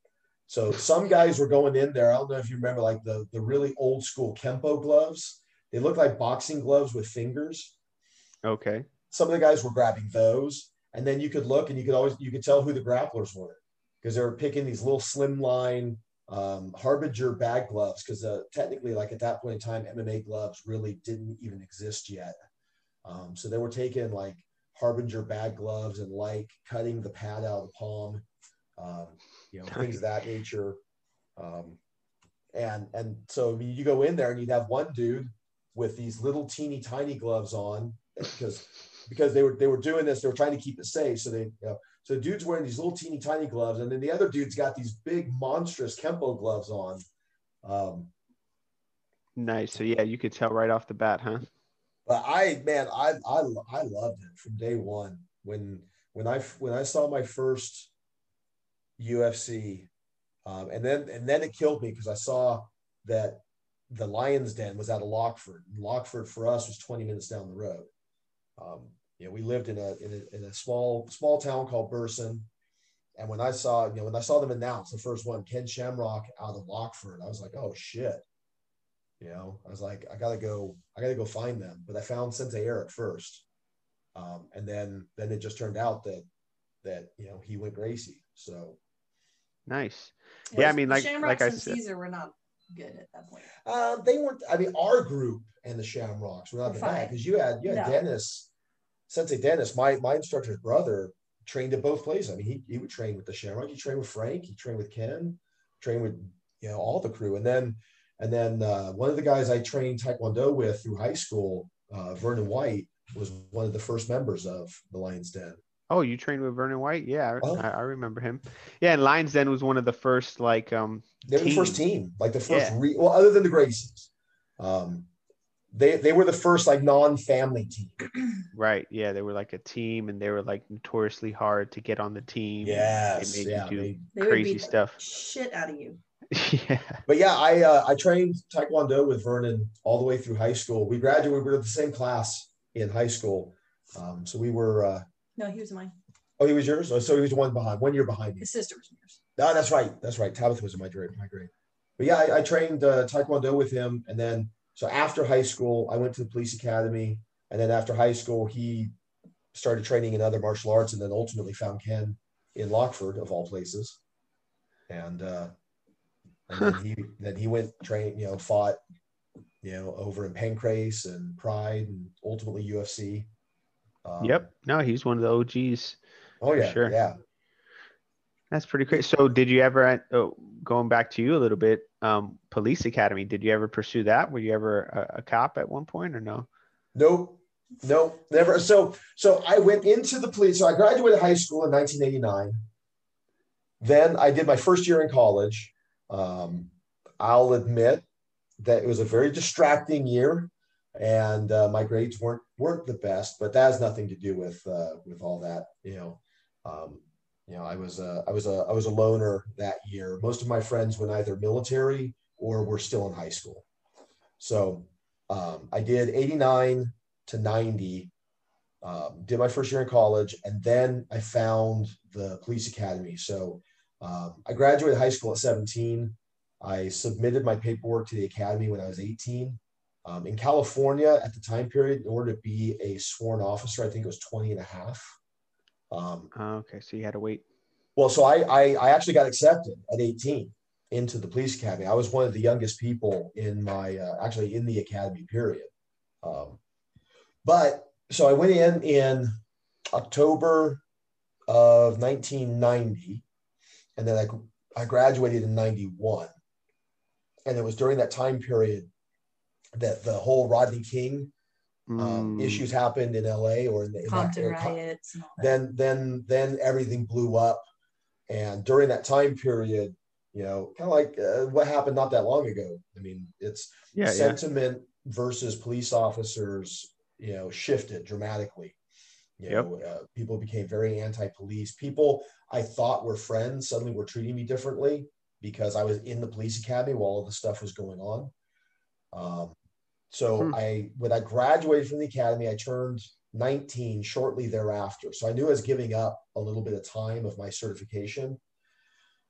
Speaker 4: So some guys were going in there. I don't know if you remember, like the the really old school kempo gloves. They looked like boxing gloves with fingers.
Speaker 3: Okay.
Speaker 4: Some of the guys were grabbing those, and then you could look and you could always you could tell who the grapplers were because they were picking these little slimline um, Harbinger bag gloves because uh, technically, like at that point in time, MMA gloves really didn't even exist yet. Um, so they were taking like Harbinger bag gloves and like cutting the pad out of the palm, um, you know, things of that nature. Um, and and so you go in there and you'd have one dude with these little teeny tiny gloves on because because they were they were doing this, they were trying to keep it safe. So they you know, so the dude's wearing these little teeny tiny gloves, and then the other dude's got these big monstrous kempo gloves on. Um,
Speaker 3: Nice. So yeah, you could tell right off the bat, huh?
Speaker 4: but I man, I I I loved it from day one when when I when I saw my first UFC, um, and then and then it killed me because I saw that the Lions Den was out of Lockeford. And Lockeford for us was 20 minutes down the road. Um, you know, we lived in a, in a in a small small town called Burson. And when I saw, you know, when I saw them announce the first one, Ken Shamrock out of Lockeford, I was like, oh shit. You know, I was like, I gotta go, I gotta go find them. But I found Sensei Eric first. Um, and then then it just turned out that that you know he went Gracie. So
Speaker 3: Nice. Yeah, I mean, like-
Speaker 2: Shamrocks
Speaker 3: like I
Speaker 2: and
Speaker 3: said-
Speaker 2: Cesar were not good at that point.
Speaker 4: uh, they weren't. I mean, our group and the Shamrocks were not the bad because you had you had
Speaker 2: No.
Speaker 4: Dennis, Sensei Dennis, my my instructor's brother, trained at both places. I mean, he he would train with the Shamrock, he trained with Frank, he trained with Ken, trained with you know all the crew, and then and then uh, one of the guys I trained Taekwondo with through high school, uh, Vernon White, was one of the first members of the Lions Den.
Speaker 3: Oh, you trained with Vernon White? Yeah, I,
Speaker 4: Oh.
Speaker 3: I, I remember him. Yeah, and Lions Den was one of the first like um
Speaker 4: They were the first
Speaker 3: Team.
Speaker 4: team, like the first
Speaker 3: Yeah.
Speaker 4: re- well, other than the Gracies. Um, they they were the first like non-family team.
Speaker 3: right. Yeah, they were like a team and they were like notoriously hard to get on the team.
Speaker 4: Yes,
Speaker 3: They made
Speaker 4: yeah.
Speaker 3: you do
Speaker 4: they-
Speaker 2: They would
Speaker 3: crazy
Speaker 2: beat
Speaker 3: stuff.
Speaker 2: Shit out of you.
Speaker 3: yeah.
Speaker 4: but yeah, I uh, I trained Taekwondo with Vernon all the way through high school. We graduated. We were the same class in high school, um, so we were. Uh,
Speaker 2: No, he was mine.
Speaker 4: oh, he was yours. Oh, so he was one behind, one year behind me.
Speaker 2: His sister was yours.
Speaker 4: No, that's right. That's right. Tabitha was in my grade. My grade. But yeah, I, I trained uh, Taekwondo with him, and then so after high school, I went to the police academy, and then after high school, he started training in other martial arts, and then ultimately found Ken in Lockeford, of all places. And, uh, and then he then he went train, you know, fought, you know, over in Pancrase and Pride and ultimately UFC. Um,
Speaker 3: Yep. No, he's one of the OGs.
Speaker 4: Oh yeah.
Speaker 3: sure.
Speaker 4: Yeah.
Speaker 3: That's pretty great. So, did you ever, oh, going back to you a little bit, um, police academy? Did you ever pursue that? Were you ever a, a cop at one point, or no?
Speaker 4: Nope. Nope. Never. So so I went into the police. So I graduated high school in 1989. Then I did my first year in college. Um, I'll admit that it was a very distracting year, and uh, my grades weren't weren't the best. But that has nothing to do with uh, with all that. You know, um, you know, I was a, I was a I was a loner that year. Most of my friends went either military or were still in high school. So um, I did 89 to 90 um, did my first year in college and then i found the police academy so um, i graduated high school at 17 i submitted my paperwork to the academy when i was 18 um, in california at the time period in order to be a sworn officer i think it was 20 and a half um,
Speaker 3: Oh, okay, so you had to wait.
Speaker 4: well so I, I i actually got accepted at 18 into the police academy i was one of the youngest people in my uh, actually in the academy period um, but so I went in in October of 1990, and then I, I graduated in 91. And it was during that time period that the whole Rodney King um,
Speaker 3: Mm,
Speaker 4: issues happened in LA or in the in that
Speaker 2: Compton
Speaker 4: area.
Speaker 2: riots. And.
Speaker 4: Then, then, then everything blew up. And during that time period, you know, kind of like uh, what happened not that long ago. I mean, it's
Speaker 3: Yeah, yeah.
Speaker 4: sentiment versus police officers, you know, shifted dramatically. You
Speaker 3: Yep.
Speaker 4: know, uh, people became very anti-police. People I thought were friends suddenly were treating me differently because I was in the police academy while all this stuff was going on. Um, so
Speaker 3: Hmm.
Speaker 4: I, when I graduated from the academy, I turned 19 shortly thereafter. So I knew I was giving up a little bit of time of my certification.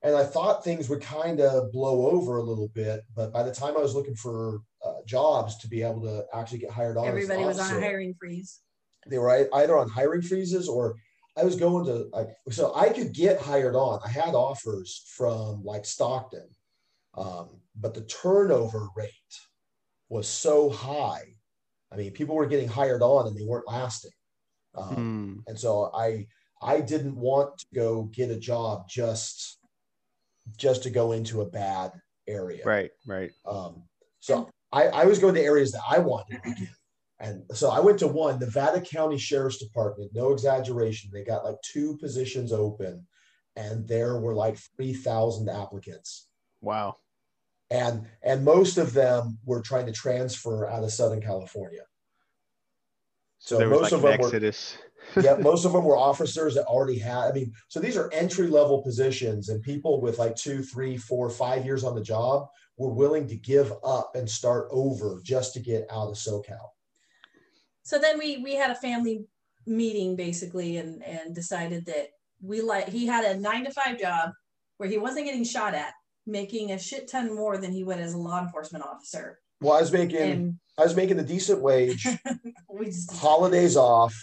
Speaker 4: And I thought things would kind of blow over a little bit. But by the time I was looking for uh, jobs to be able to actually get hired on,
Speaker 2: Everybody was on a hiring freeze.
Speaker 4: they were either on hiring freezes or I was going to, like, so I could get hired on. I had offers from like Stockton, um, but the turnover rate was so high. I mean, people were getting hired on and they weren't lasting. Um,
Speaker 3: Mm,
Speaker 4: and so I I didn't want to go get a job just just to go into a bad area.
Speaker 3: right, right.
Speaker 4: Um, so I, I was going to areas that I wanted to get. And so I went to one, Nevada County Sheriff's Department, no exaggeration. They got like two positions open and there were like 3,000 applicants.
Speaker 3: Wow.
Speaker 4: And, and most of them were trying to transfer out of Southern California.
Speaker 3: So,
Speaker 4: So
Speaker 3: there was
Speaker 4: most
Speaker 3: like
Speaker 4: of
Speaker 3: an
Speaker 4: them were- yeah, most of them were officers that already had. I mean, so these are entry level positions, and people with like two, three, four, five years on the job were willing to give up and start over just to get out of SoCal.
Speaker 2: So then we we had a family meeting basically and and decided that we like he had a nine to five job where he wasn't getting shot at, making a shit ton more than he would as a law enforcement officer.
Speaker 4: Well, I was making
Speaker 2: And
Speaker 4: I was making a decent wage,
Speaker 2: we just
Speaker 4: holidays off.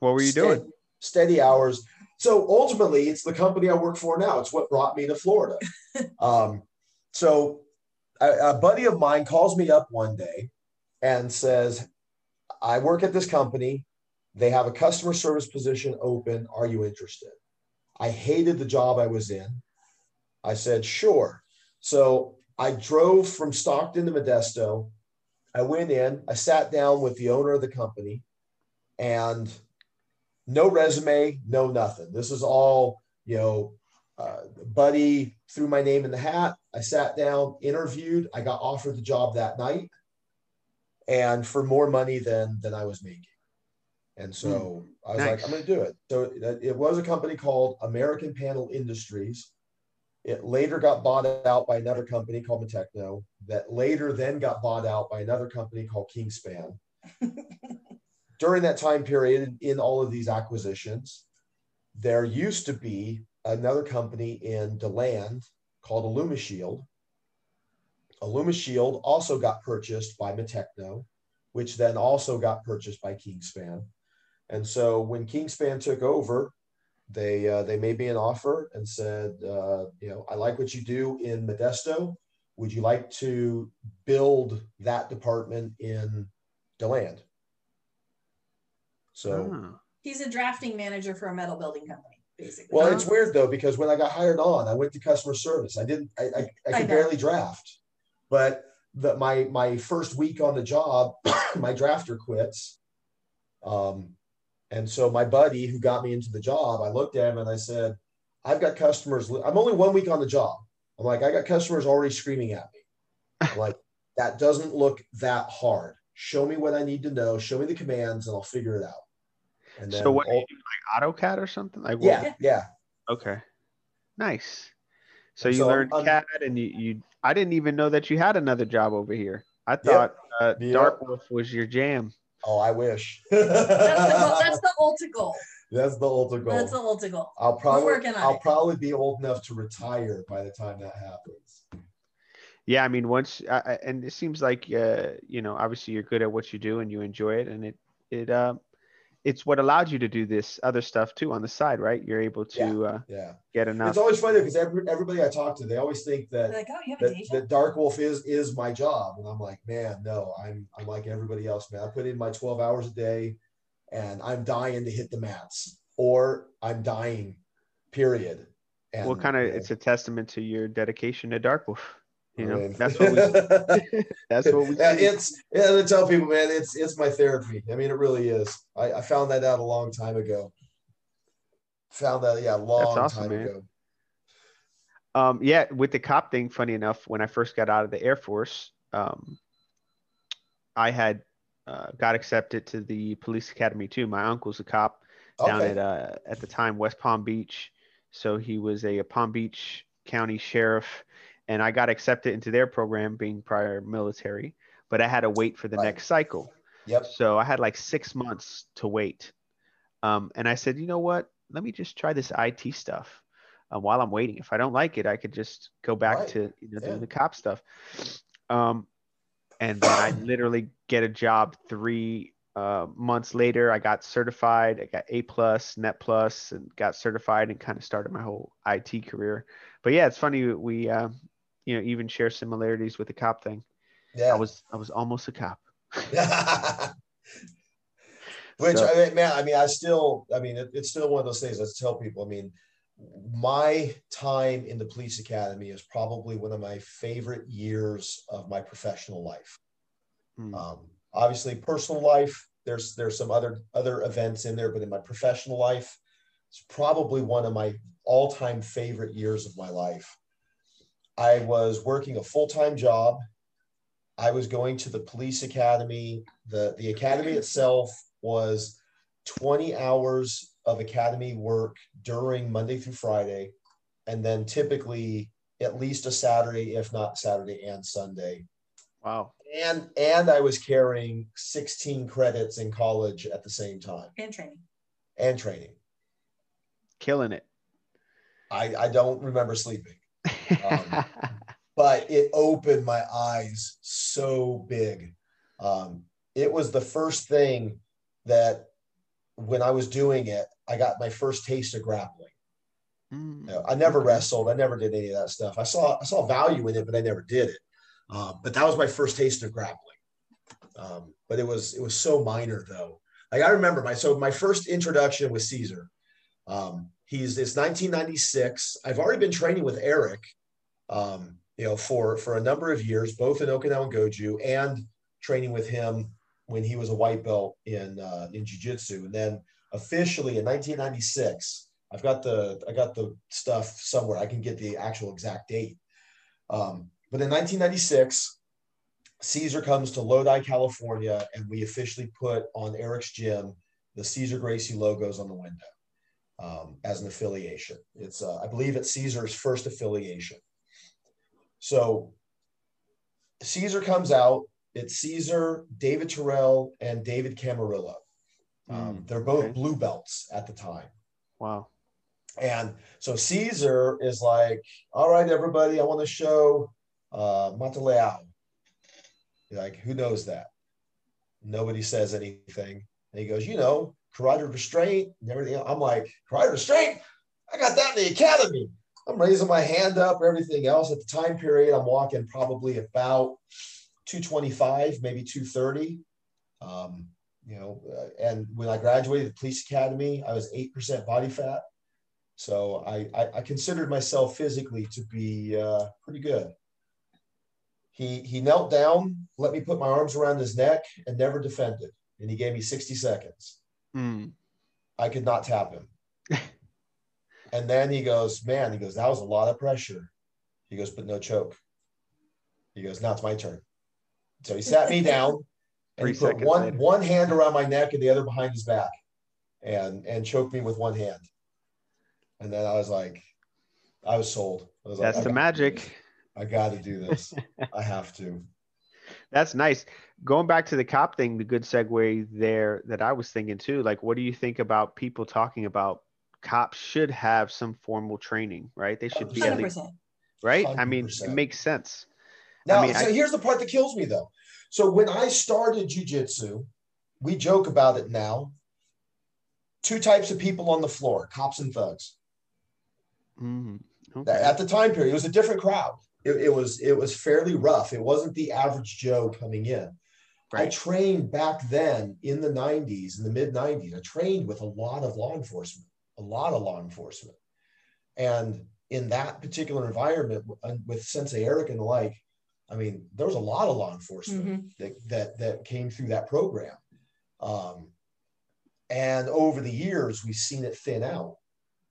Speaker 3: What were you
Speaker 4: steady-
Speaker 3: doing?
Speaker 4: Steady hours. So ultimately, it's the company I work for now. It's what brought me to Florida. um, so a, a buddy of mine calls me up one day and says, I work at this company. They have a customer service position open. Are you interested? I hated the job I was in. I said, sure. So I drove from Stockton to Modesto. I went in, I sat down with the owner of the company, and no resume, no nothing. This is all, you know, uh, buddy threw my name in the hat. I sat down, interviewed. I got offered the job that night, and for more money than than I was making. And so I was like, I'm going to do it. So it was a company called American Panel Industries. It later got bought out by another company called Metecno. That later then got bought out by another company called Kingspan. During that time period, in all of these acquisitions, there used to be another company in DeLand called AlumaShield. AlumaShield also got purchased by Metecno, which then also got purchased by Kingspan. And so when Kingspan took over, they uh, they made me an offer and said, uh, you know, I like what you do in Modesto. Would you like to build that department in Deland? So,
Speaker 3: Ah.
Speaker 2: He's a drafting manager for a metal building company, basically.
Speaker 4: well, it's weird though because when I got hired on, I went to customer service. I didn't, I, I, I
Speaker 2: I
Speaker 4: could
Speaker 2: know.
Speaker 4: barely draft, but the, my my first week on the job, my drafter quits. Um, and so my buddy who got me into the job, I looked at him and I said, I've got customers. I'm only one week on the job. I'm like, I got customers already screaming at me. I'm like, that doesn't look that hard. Show me what I need to know. Show me the commands and I'll figure it out. And
Speaker 3: So what?
Speaker 4: all-
Speaker 3: you do, like AutoCAD or something? Like what?
Speaker 4: yeah, yeah.
Speaker 3: Okay. Nice. So you
Speaker 4: so
Speaker 3: learned
Speaker 4: I'm-
Speaker 3: CAD, and you, you. I didn't even know that you had another job over here. I thought uh,
Speaker 4: Yep.
Speaker 3: Dark Wolf was your jam.
Speaker 4: Oh, I wish.
Speaker 2: That's the, that's the ultimate goal.
Speaker 4: That's the ultimate goal.
Speaker 2: That's the ultimate goal.
Speaker 4: I'll probably
Speaker 2: working on
Speaker 4: I'll
Speaker 2: it.
Speaker 4: probably be old enough to retire by the time that happens.
Speaker 3: Yeah, I mean, once I, I- and it seems like uh, you know, obviously you're good at what you do and you enjoy it, and it it uh, it's what allowed you to do this other stuff too on the side, right? You're able to uh,
Speaker 4: Yeah.
Speaker 3: get enough.
Speaker 4: It's always funny because every, everybody I talk to, they always think that,
Speaker 2: like, oh, you have a
Speaker 4: that
Speaker 2: day
Speaker 4: that Dark Wolf is is my job. And I'm like, man, no, I'm I'm like everybody else, man. I put in my 12 hours a day and I'm dying to hit the mats or I'm dying, period. And
Speaker 3: well, kind of,
Speaker 4: you know,
Speaker 3: it's a testament to your dedication to Dark Wolf. You
Speaker 4: I mean-
Speaker 3: that's what we that's what we
Speaker 4: Yeah, it's yeah, I tell people, man, it's it's my therapy. I mean, it really is. I, I found that out a long time ago. Found that, yeah, a long
Speaker 3: awesome,
Speaker 4: time
Speaker 3: man.
Speaker 4: ago.
Speaker 3: Um, yeah, with the cop thing, funny enough, when I first got out of the Air Force, um, I had uh, got accepted to the police academy too. My uncle's a cop down
Speaker 4: Okay.
Speaker 3: at uh, at the time West Palm Beach, so he was a, Palm Beach County sheriff, and I got accepted into their program, being prior military. But I had to wait for the
Speaker 4: Right.
Speaker 3: next cycle,
Speaker 4: Yep.
Speaker 3: so I had like six months to wait. Um, and I said, you know what? Let me just try this IT stuff uh, while I'm waiting. If I don't like it, I could just go back
Speaker 4: Right.
Speaker 3: to you know doing the cop stuff. Um, and then I literally get a job three uh, months later. I got certified. I got A plus, Net plus, and got certified and kind of started my whole IT career. But yeah, it's funny we uh, you know even share similarities with the cop thing.
Speaker 4: Yeah.
Speaker 3: I was I was almost a cop.
Speaker 4: Which
Speaker 3: So-
Speaker 4: I mean, man, I mean, I still, I mean, it, it's still one of those things. I tell people, I mean, my time in the police academy is probably one of my favorite years of my professional life.
Speaker 3: Hmm.
Speaker 4: Um, obviously, personal life, there's there's some other other events in there, but in my professional life, it's probably one of my all-time favorite years of my life. I was working a full-time job. I was going to the police academy. The the academy itself was 20 hours of academy work during Monday through Friday, and then typically at least a Saturday, if not Saturday and Sunday.
Speaker 3: Wow.
Speaker 4: And and I was carrying 16 credits in college at the same time
Speaker 2: And training.
Speaker 4: and training.
Speaker 3: Killing it.
Speaker 4: I, I don't remember sleeping. Um, but it opened my eyes so big. Um, it was the first thing that when I was doing it, I got my first taste of grappling.
Speaker 3: Mm.
Speaker 4: You know, I never wrestled. I never did any of that stuff. I saw I saw value in it, but I never did it. Um, but that was my first taste of grappling. Um, but it was it was so minor though. Like I remember my so my first introduction with Cesar. Um, he's it's 1996. I've already been training with Eric, um, you know, for for a number of years, both in Okinawa and Goju, and training with him when he was a white belt in uh, in jiu-jitsu. And then officially in 1996, I've got the I got the stuff somewhere. I can get the actual exact date. Um, but in 1996, Cesar comes to Lodi, California, and we officially put on Eric's gym the Cesar Gracie logos on the window um, as an affiliation. It's uh, I believe it's Cesar's first affiliation. So Cesar comes out. It's Cesar, David Terrell, and David Camarillo. Um,
Speaker 3: Mm,
Speaker 4: they're both
Speaker 3: okay.
Speaker 4: blue belts at the time.
Speaker 3: Wow.
Speaker 4: And so Cesar is like, all right, everybody, I want to show uh, Mataleao. Like, who knows that? Nobody says anything. And he goes, you know, carotid restraint and everything. I'm like, carotid restraint? I got that in the academy. I'm raising my hand up, everything else. At the time period, I'm walking probably about 225, maybe 230. Um, you know, uh, and when I graduated the police academy, I was 8% body fat. So I, I, I considered myself physically to be uh, pretty good. He, he knelt down, let me put my arms around his neck, and never defended. And he gave me 60 seconds.
Speaker 3: Mm.
Speaker 4: I could not tap him. And then he goes, Man, he goes, that was a lot of pressure. He goes, But no choke. He goes, Now it's my turn. So he sat me down and he put one
Speaker 3: later.
Speaker 4: one hand around my neck and the other behind his back and and choked me with one hand. And then I was like, I was sold. I was
Speaker 3: That's
Speaker 4: I
Speaker 3: the
Speaker 4: gotta
Speaker 3: magic.
Speaker 4: I got to do this. I have to.
Speaker 3: That's nice. Going back to the cop thing, the good segue there that I was thinking too. Like, what do you think about people talking about cops should have some formal training, right? They should be at
Speaker 2: Hundred
Speaker 3: least,
Speaker 2: percent.
Speaker 3: right? I mean, it makes sense.
Speaker 4: Now,
Speaker 3: mean,
Speaker 4: so
Speaker 3: I-
Speaker 4: here's the part that kills me though. So when I started jujitsu, we joke about it now. Two types of people on the floor, cops and thugs.
Speaker 3: Mhm. Okay.
Speaker 4: At the time period, it was a different crowd. It, it was it was fairly rough. It wasn't the average Joe coming in. I trained back then in the 90s, in the mid 90s. I trained with a lot of law enforcement, a lot of law enforcement. And in that particular environment uh, with Sensei Eric and the like, I mean, there was a lot of law enforcement
Speaker 2: Mhm.
Speaker 4: that, that, that came through that program. Um, and over the years, we've seen it thin out.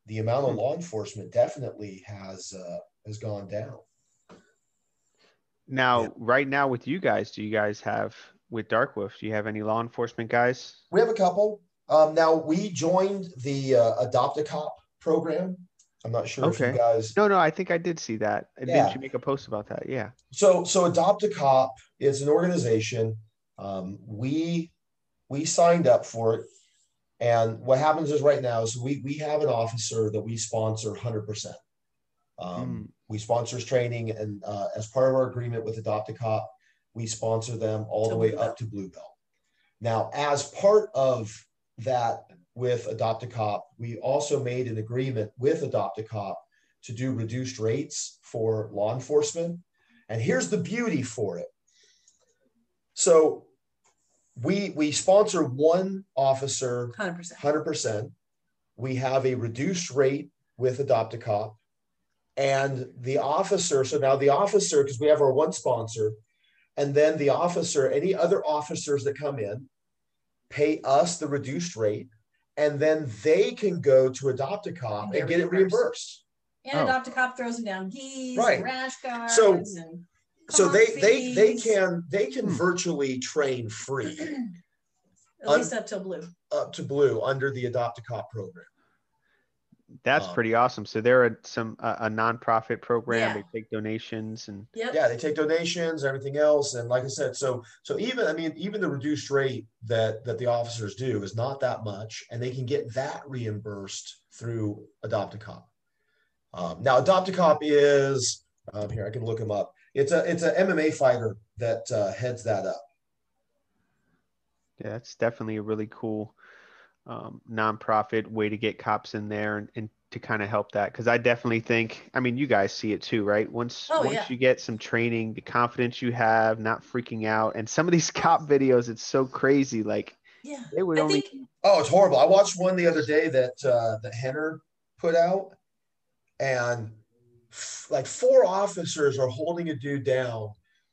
Speaker 4: The amount of
Speaker 3: Hmm.
Speaker 4: law enforcement definitely has uh, has gone down.
Speaker 3: Now,
Speaker 4: Yeah.
Speaker 3: right now with you guys, do you guys have with Dark Wolf? Do you have any law enforcement guys?
Speaker 4: We have a couple. Um, now we joined the uh, Adopt a Cop program. I'm not sure if
Speaker 3: Okay.
Speaker 4: you guys.
Speaker 3: No, no, I think I did see that.
Speaker 4: Yeah.
Speaker 3: Didn't you make a post about that? Yeah.
Speaker 4: So so Adopt a Cop is an organization. Um, we we signed up for it, and what happens is right now is we we have an officer that we sponsor 100. percent um, We sponsor his training, and uh, as part of our agreement with Adopt a Cop, we sponsor them all
Speaker 2: To
Speaker 4: the way up to Blue Belt. Now, as part of that with Adopt a Cop, we also made an agreement with Adopt a Cop to do reduced rates for law enforcement. And here's the beauty for it. So we we sponsor one officer
Speaker 2: Hundred percent.
Speaker 4: 100%. We have a reduced rate with Adopt a Cop. And the officer, so now the officer, because we have our one sponsor, and then the officer, any other officers that come in, pay us the reduced rate, and then they can go to Adopt a Cop
Speaker 2: And
Speaker 4: and,
Speaker 2: get
Speaker 4: get it
Speaker 2: reimbursed.
Speaker 4: reimbursed.
Speaker 2: And
Speaker 3: Oh.
Speaker 2: Adopt a Cop throws them down gis,
Speaker 4: Right.
Speaker 2: and rash guards,
Speaker 4: So-
Speaker 2: and
Speaker 4: So they they they can they can
Speaker 3: Hmm.
Speaker 4: virtually train free
Speaker 2: at least up till blue.
Speaker 4: up to blue under the Adopt a Cop program.
Speaker 3: That's
Speaker 4: Um,
Speaker 3: pretty awesome. So they're a, some a, a nonprofit program.
Speaker 2: Yeah.
Speaker 3: They take donations and
Speaker 2: Yep.
Speaker 4: yeah they take donations everything else and like i said so so even i mean even the reduced rate that that the officers do is not that much and they can get that reimbursed through adopt a cop um, now adopt a cop is um, here i can look him up it's a it's a mma fighter that uh, heads that up
Speaker 3: yeah, that's definitely a really cool um, nonprofit way to get cops in there and, and to kind of help that. Because I definitely think, I mean, you guys see it too, right? Once
Speaker 2: Oh,
Speaker 3: once
Speaker 2: yeah.
Speaker 3: you get some training, the confidence you have, not freaking out, and some of these cop videos, it's so crazy. Like
Speaker 2: Yeah.
Speaker 3: they would
Speaker 2: I
Speaker 3: only.
Speaker 2: think
Speaker 4: oh it's horrible i watched one the other day that uh, that henner put out and f- like four officers are holding a dude down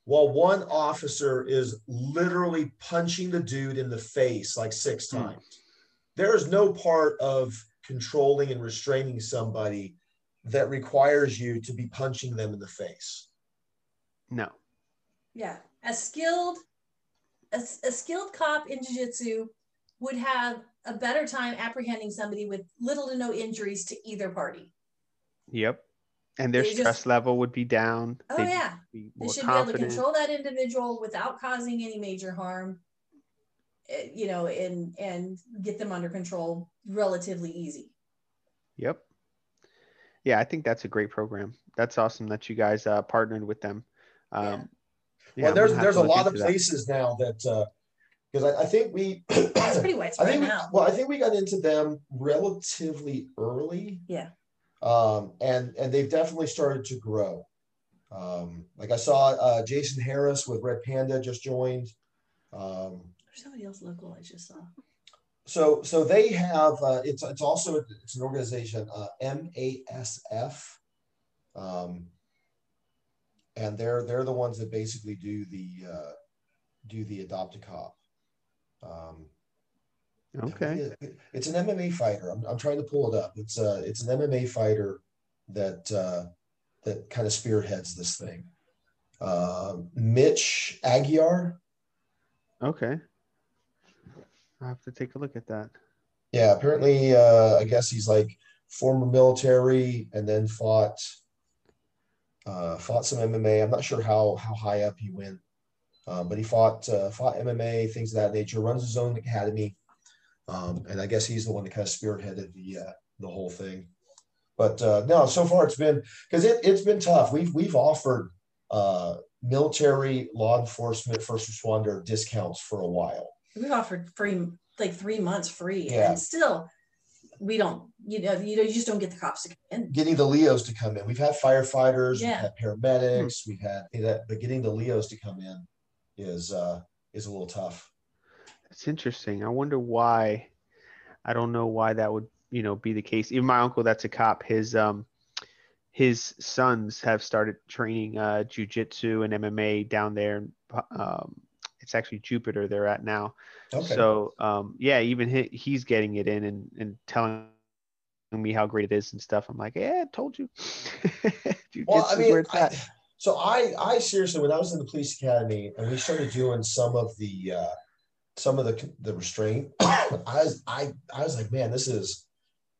Speaker 4: while one officer is literally punching the dude in the face like six
Speaker 3: Hmm.
Speaker 4: times. There is no part of controlling and restraining somebody that requires you to be punching them in the face.
Speaker 3: no.
Speaker 2: yeah, a skilled a, a skilled cop in jiu-jitsu would have a better time apprehending somebody with little to no injuries to either party.
Speaker 3: Yep. And their
Speaker 2: They just-
Speaker 3: stress level would be down.
Speaker 2: Oh
Speaker 3: They'd
Speaker 2: yeah.
Speaker 3: be
Speaker 2: They
Speaker 3: more
Speaker 2: should be able to control that individual without causing any major harm. Eh, You know, and and get them under control relatively easy.
Speaker 3: Yep. Yeah, I think that's a great program. That's awesome that you guys uh, partnered with them. Um, yeah,
Speaker 4: well, there's there's a lot of
Speaker 3: into that.
Speaker 4: places now that uh, because I, I think we
Speaker 2: It's pretty
Speaker 4: I
Speaker 2: widespread
Speaker 4: think we,
Speaker 2: now.
Speaker 4: well, I think we got into them relatively early.
Speaker 2: Yeah.
Speaker 4: Um, and and they've definitely started to grow. Um, like I saw uh, Jason Harris with Red Panda just joined. Um,
Speaker 2: There's somebody else local I just saw.
Speaker 4: so so they have uh, it's it's also it's an organization uh, MASF, um, and they're they're the ones that basically do the uh, do the adopt a cop. Um,
Speaker 3: Okay.
Speaker 4: It's an MMA fighter. I'm, I'm trying to pull it up. It's uh it's an MMA fighter that uh, that kind of spearheads this thing. Uh, Mitch Aguiar.
Speaker 3: Okay. I have to take a look at that.
Speaker 4: Yeah, apparently uh, I guess he's like former military and then fought uh, fought some MMA. I'm not sure how how high up he went, uh, but he fought uh, fought MMA things of that nature. Runs his own academy. Um, and I guess he's the one that kind of spearheaded the uh, the whole thing. But uh, no, so far it's been because it, it's been tough. We've we've offered uh, military, law enforcement, first responder discounts for a while.
Speaker 2: We've offered free, like three months free,
Speaker 4: Yeah.
Speaker 2: and still, we don't. You know, you know, you just don't get the cops to come in.
Speaker 4: Getting the Leos to come in. We've had firefighters,
Speaker 2: Yeah.
Speaker 4: we've had paramedics, we've had that, but getting the Leos to come in is uh, is a little tough.
Speaker 3: It's interesting. I wonder why. I don't know why that would, you know, be the case. Even my uncle, that's a cop. His um, his sons have started training uh, jujitsu and MMA down there. Um, it's actually Jupiter they're at now.
Speaker 4: Okay.
Speaker 3: So um, yeah, even he, he's getting it in and, and telling me how great it is and stuff. I'm like, yeah, I told you. Jujitsu's
Speaker 4: Well, I mean, I, so I, I seriously, when I was in the police academy and we started doing some of the, uh, some of the the restraint, I was, I, I was like, man, this is,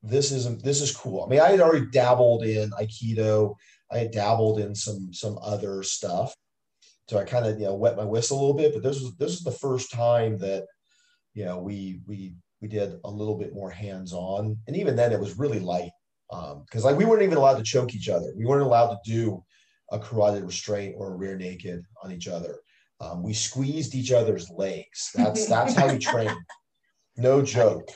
Speaker 4: this is, this is cool. I mean, I had already dabbled in Aikido. I had dabbled in some, some other stuff. So I kind of, you know, wet my whistle a little bit, but this was, this was the first time that, you know, we, we, we did a little bit more hands-on. And even then it was really light. Um, cause like we weren't even allowed to choke each other. We weren't allowed to do a carotid restraint or a rear naked on each other. Um, we squeezed each other's legs. That's that's how we train. No joke.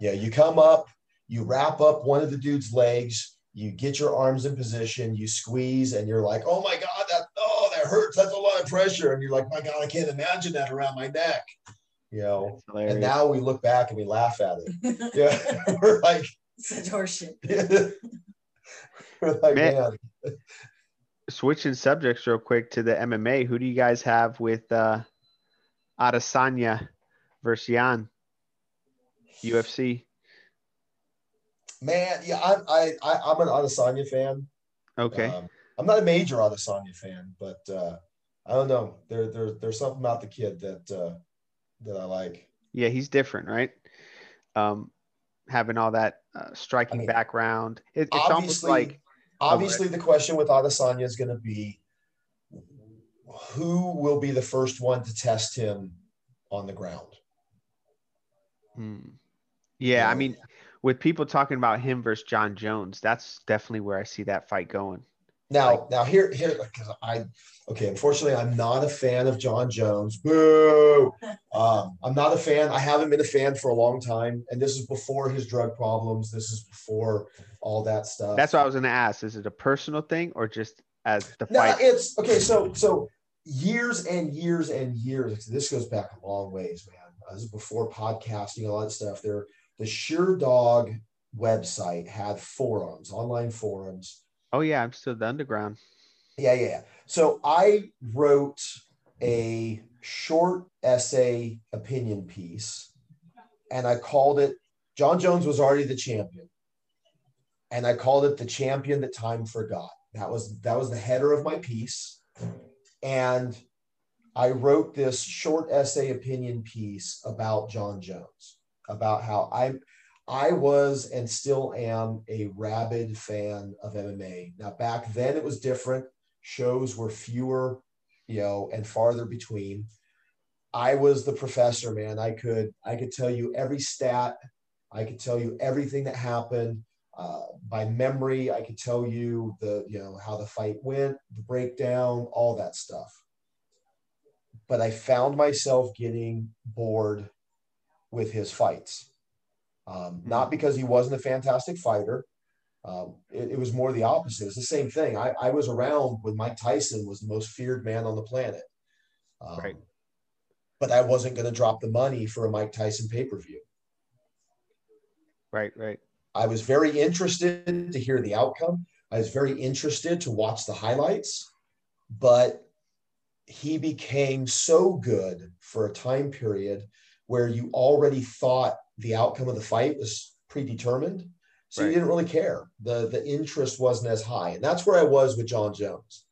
Speaker 4: Yeah, you come up, you wrap up one of the dude's legs, you get your arms in position, you squeeze, and you're like, "Oh my god, hurts. That's a lot of pressure." And you're like, "My god, I can't imagine that around my neck." You know. And now we look back and we laugh at it. Yeah, we're like,
Speaker 2: Such horseshit.
Speaker 4: we're like,
Speaker 3: Man.
Speaker 4: man.
Speaker 3: switching subjects real quick to the MMA, who do you guys have with uh Adesanya versus Jan? UFC.
Speaker 4: Man, yeah, I, I, I I'm an Adesanya fan.
Speaker 3: Okay.
Speaker 4: Um, I'm not a major Adesanya fan, but uh, I don't know. There, there, there's something about the kid that uh, that I like.
Speaker 3: yeah, he's different, right? Um having all that uh, striking
Speaker 4: I mean,
Speaker 3: background. It, it's almost
Speaker 4: Obviously,
Speaker 3: like
Speaker 4: obviously, the question with Adesanya is going to be who will be the first one to test him on the ground.
Speaker 3: hmm. Yeah, I mean with people talking about him versus Jon Jones, that's definitely where I see that fight going.
Speaker 4: Now,
Speaker 3: Like-
Speaker 4: now here, here, because I, okay, unfortunately, I'm not a fan of Jon Jones. Boo! Um, I'm not a fan. I haven't been a fan for a long time, and this is before his drug problems. This is before all that stuff.
Speaker 3: That's what I was gonna ask. Is it a personal thing or just as the
Speaker 4: No,
Speaker 3: fight?
Speaker 4: it's okay. So, so years and years and years. This goes back a long ways, man. Uh, This is before podcasting, all that stuff. There, the Sherdog website had forums, online forums.
Speaker 3: Oh yeah, I'm still the underground.
Speaker 4: Yeah, yeah. yeah. So I wrote a short essay opinion piece and I called it Jon Jones was already the champion. And I called it the champion that time forgot. That was that was the header of my piece. And I wrote this short essay opinion piece about Jon Jones, about how I I was and still am a rabid fan of MMA. Now back then it was different. Shows were fewer, you know, and farther between. I was the professor, man. I could I could tell you every stat. I could tell you everything that happened uh, by memory. I could tell you the you know how the fight went, the breakdown, all that stuff. but I found myself getting bored with his fights. Um, not because he wasn't a fantastic fighter. Um, it, it, was more the opposite. It's the same thing. I, I, was around when Mike Tyson was the most feared man on the planet. Um, right. But I wasn't going to drop the money for a Mike Tyson pay per view.
Speaker 3: Right, right.
Speaker 4: I was very interested to hear the outcome. I was very interested to watch the highlights, but he became so good for a time period where you already thought the outcome of the fight was predetermined. So right. you didn't really care. The, the interest wasn't as high. And that's where I was with Jon Jones.